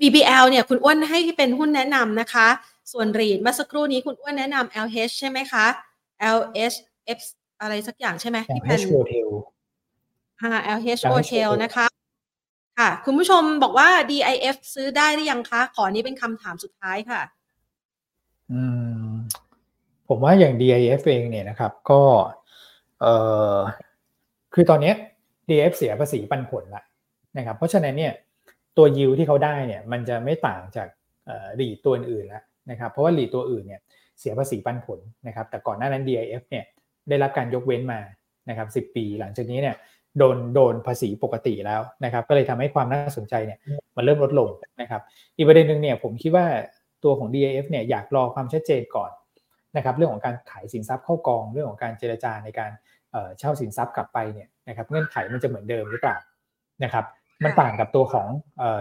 BBL เนี่ยคุณอ้วนให้เป็นหุ้นแนะนำนะคะ ส่วนรีดเมื่อสักครู่นี้คุณอ้วนแนะนำ LH ใช่ไหมคะ LH F อะไรสักอย่างใช่ไหมที่เป็น Hotel ค่ะ LH Hotel นะคะ ค่ะ คุณผู้ชมบอกว่า DIF ซื้อได้หรือยังคะ ขอนี้เป็นคำถามสุดท้ายค่ะ อืม ผมว่าอย่าง DIF เองเนี่ยนะครับ ก็ เอ่อ คือตอนนี้ DIF เสียภาษีปันผลละ นะครับเพราะฉะนั้นเนี่ยตัวยิวที่เขาได้เนี่ยมันจะไม่ต่างจากรีตัวอื่นแล้วนะครับเพราะว่ารีตัวอื่นเนี่ยเสียภาษีปันผลนะครับแต่ก่อนหน้านั้น DIF เนี่ยได้รับการยกเว้นมานะครับ10ปี หลังจากนี้เนี่ยโดนโดนภาษีปกติแล้วนะครับก็เลยทำให้ความน่าสนใจเนี่ยมันเริ่มลดลงนะครับอีกประเด็นหนึ่งเนี่ยผมคิดว่าตัวของ DIF เนี่ยอยากรอความชัดเจนก่อนนะครับเรื่องของการขายสินทรัพย์เข้ากอง เรื่องของการเจรจาในการเช่าสินทรัพย์กลับไปเนี่ยนะครับเงื่อนไขมันจะเหมือนเดิมหรือเปล่านะครับ มันต่างกับตัวของ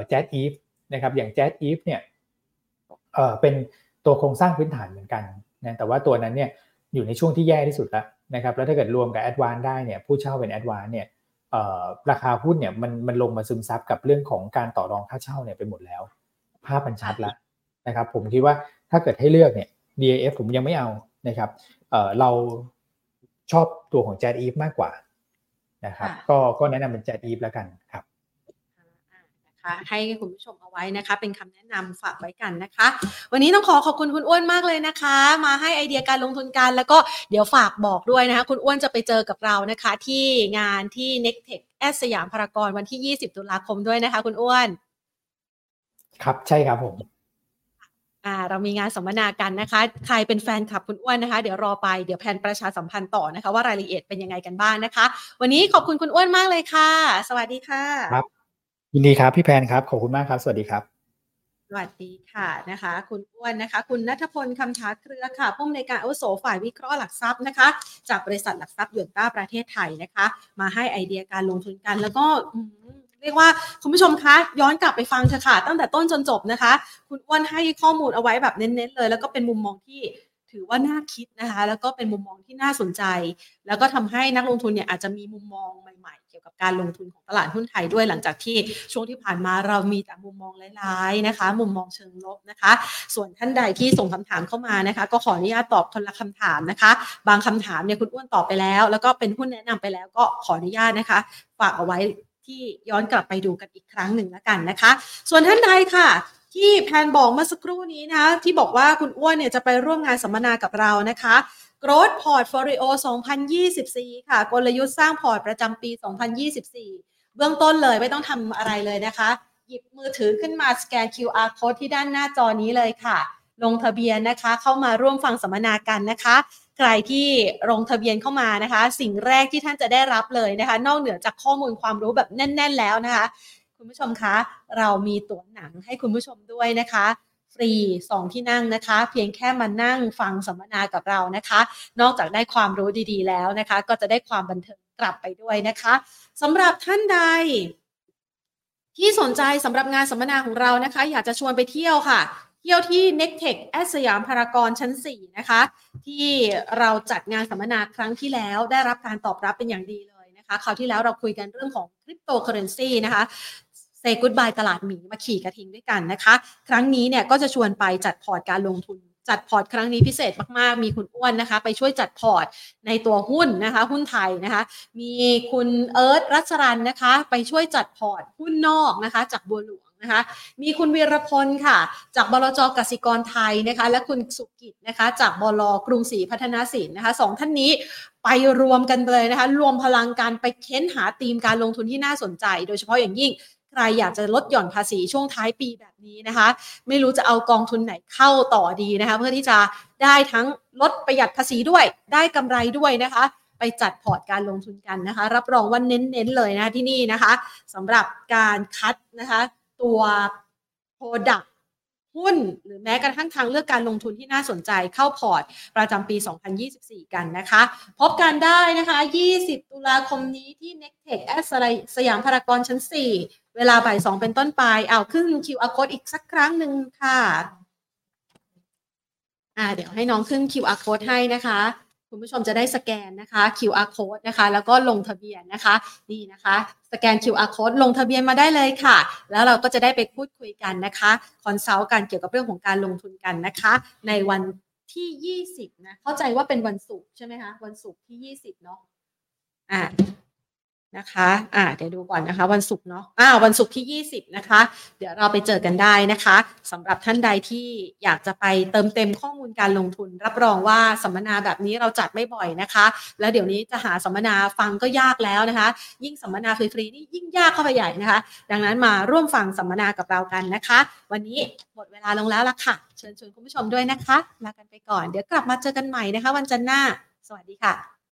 JASIF นะครับอย่าง JASIF เนี่ยเป็นตัวโครงสร้างพื้นฐานเหมือนกันนะแต่ว่าตัวนั้นเนี่ยอยู่ในช่วงที่แย่ที่สุดแล้วนะครับแล้วถ้าเกิดรวมกับ ADVANC ได้เนี่ยผู้เช่าเป็น ADVANC เนี่ยราคาหุ้นเนี่ยมันมันลงมาซึมซับกับเรื่องของการต่อรองค่าเช่าเนี่ยไปหมดแล้ว ภาพมันชัดแล้วนะครับผมคิดว่าถ้าเกิดให้เลือกเนี่ย DAF ผมยังไม่เอานะครับเราชอบตัวของ j จ t e v มากกว่านะครับก็ก็แนะนำเป็น j จ t e v แล้วกันครับ ให้คุณผู้ชมเอาไว้นะคะ เป็นคำแนะนำฝากไว้กันนะคะ วันนี้ต้องขอขอบคุณคุณอ้วนมากเลยนะคะ มาให้ไอเดียการลงทุนกัน แล้วก็เดี๋ยวฝากบอกด้วยนะคะ คุณอ้วนจะไปเจอกับเรานะคะ ที่งานที่ n e c t e c h แอสยามพารากอนวันที่ 20 ตุลาคมด้วยนะคะ คุณอ้วน ครับใช่ครับผมอ่าเรามีงานสัมมนากันนะคะ ใครเป็นแฟนคลับคุณอ้วนนะคะ เดี๋ยวรอไป เดี๋ยวแพนประชาสัมพันธ์ต่อนะคะ ว่ารายละเอียดเป็นยังไงกันบ้างนะคะ วันนี้ขอบคุณคุณอ้วนมากเลยค่ะ สวัสดีค่ะครับ ยินดีครับ พี่แพนครับ ขอบคุณมากครับ สวัสดีครับ สวัสดีค่ะนะคะ คุณอ้วนนะคะ คุณนัทพลคำช้าเครือค่ะผู้อำนวยการอาวุโสฝ่ายวิเคราะห์หลักทรัพย์นะคะ จากบริษัทหลักทรัพย์ยวนต้าประเทศไทยนะคะ มาให้ไอเดียการลงทุนกันแล้วก็เรียกว่าคุณผู้ชมคะย้อนกลับไปฟังเถอะค่ะ ตั้งแต่ต้นจนจบนะคะ คุณอ้วนให้ข้อมูลเอาไว้แบบเน้นๆเลย แล้วก็เป็นมุมมองที่ ถือว่าน่าคิดนะคะ แล้วก็เป็นมุมมองที่น่าสนใจ แล้วก็ทำให้นักลงทุนเนี่ยอาจจะมีมุมมองใหม่ๆ เกี่ยวกับการลงทุนของตลาดหุ้นไทยด้วยหลังจากที่ช่วงที่ผ่านมาเรามีแต่มุมมองร้ายๆนะคะ มุมมองเชิงลบนะคะ ส่วนท่านใดที่ส่งคำถามเข้ามานะคะ ก็ขออนุญาตตอบคนละคำถามนะคะ บางคำถามเนี่ยคุณอ้วนตอบไปแล้ว แล้วก็เป็นหุ้นแนะนำไปแล้วก็ขออนุญาตนะคะฝากเอาไว้ที่ย้อนกลับไปดูกันอีกครั้งหนึ่งแล้วกันนะคะ ส่วนท่านใดค่ะ ที่แพนบอกเมื่อสักครู่นี้นะที่บอกว่าคุณอ้วนเนี่ยจะไปร่วมงานสัมมนากับเรานะคะ Growth Portfolio 2024 ค่ะ กลยุทธ์สร้างพอร์ตประจำปี 2024 เบื้องต้นเลยไม่ต้องทำอะไรเลยนะคะ หยิบมือถือขึ้นมาสแกน QR code ที่ด้านหน้าจอนี้เลยค่ะ ลงทะเบียนนะคะ เข้ามาร่วมฟังสัมมนากันนะคะ ใครที่ลงทะเบียนเข้ามานะคะ สิ่งแรกที่ท่านจะได้รับเลยนะคะ นอกเหนือจากข้อมูลความรู้แบบแน่น ๆ แล้วนะคะ คุณผู้ชมคะ เรามีตั๋วหนังให้คุณผู้ชมด้วยนะคะ ฟรีสองที่นั่งนะคะ เพียงแค่มานั่งฟังสัมมนากับเรานะคะ นอกจากได้ความรู้ดีๆ แล้วนะคะ ก็จะได้ความบันเทิงกลับไปด้วยนะคะสำหรับท่านใดที่สนใจสำหรับงานสัมมนาของเรานะคะ อยากจะชวนไปเที่ยวค่ะ เที่ยวที่ n e c t e c h แอสยามพารากอนชั้น 4 นะคะ ที่เราจัดงานสัมมนาครั้งที่แล้วได้รับการตอบรับเป็นอย่างดีเลยนะคะ คราวที่แล้วเราคุยกันเรื่องของคริปโตเคอเรนซีนะคะ say goodbye ตลาดหมีมาขี่กระทิงด้วยกันนะคะ ครั้งนี้เนี่ยก็จะชวนไปจัดพอร์ตการลงทุน จัดพอร์ตครั้งนี้พิเศษมาก ๆ มีคุณอ้วนนะคะ ไปช่วยจัดพอร์ตในตัวหุ้นนะคะ หุ้นไทยนะคะ มีคุณเอิร์ธรัชรันนะคะ ไปช่วยจัดพอร์ตหุ้นนอกนะคะ จากบัวหลวงนะคะ มีคุณวีรพลค่ะ จากบลจกสิกรไทยนะคะ และคุณสุกิจนะคะ จากบลกรุงศรีพัฒนาสินนะคะสองท่านนี้ไปรวมกันเลยนะคะ รวมพลังการไปเค้นหาธีมการลงทุนที่น่าสนใจ โดยเฉพาะอย่างยิ่ง ใครอยากจะลดหย่อนภาษีช่วงท้ายปีแบบนี้นะคะ ไม่รู้จะเอากองทุนไหนเข้าต่อดีนะคะ เพื่อที่จะได้ทั้งลดประหยัดภาษีด้วย ได้กำไรด้วยนะคะ ไปจัดพอร์ตการลงทุนกันนะคะ รับรองว่าเน้นๆเลยนะคะที่นี่นะคะสำหรับการคัดนะคะ ตัว Product หุ้น หรือแม้กระทั่งทางเลือกการลงทุนที่น่าสนใจเข้าพอร์ต ประจำปี 2024 กันนะคะ พบกันได้นะคะ 20 ตุลาคมนี้ที่ n e c t e c h แอสยามพารากอนชั้น 4 เวลาบ่าย 2 เป็นต้นไป เอาขึ้น QR code อีกสักครั้งหนึ่งค่ะอ่าเดี๋ยวให้น้องขึ้น QR code ให้นะคะ คุณผู้ชมจะได้สแกนนะคะ QR code นะคะ แล้วก็ลงทะเบียนนะคะนี่นะคะ สแกน QR code ลงทะเบียนมาได้เลยค่ะ แล้วเราก็จะได้ไปพูดคุยกันนะคะ consult กันเกี่ยวกับเรื่องของการลงทุนกันนะคะ ในวันที่ 20 นะ เข้าใจว่าเป็นวันศุกร์ใช่ไหมคะ วันศุกร์ที่ 20 เนาะอ่า นะคะอ่าเดี๋ยวดูก่อนนะคะ วันศุกร์เนาะอ่าวันศุกร์ที่ 20 นะคะ เดี๋ยวเราไปเจอกันได้นะคะสำหรับท่านใดที่อยากจะไปเติมเต็มข้อมูลการลงทุน รับรองว่าสัมมนาแบบนี้เราจัดไม่บ่อยนะคะ แล้วเดี๋ยวนี้จะหาสัมมนาฟังก็ยากแล้วนะคะ ยิ่งสัมมนาฟรีๆนี่ยิ่งยากเข้าไปใหญ่นะคะ ดังนั้นมาร่วมฟังสัมมนากับเรากันนะคะ วันนี้หมดเวลาลงแล้วละค่ะ เชิญชวนคุณผู้ชมด้วยนะคะลากันไปก่อน เดี๋ยวกลับมาเจอกันใหม่นะคะ วันจันทร์หน้า สวัสดีค่ะ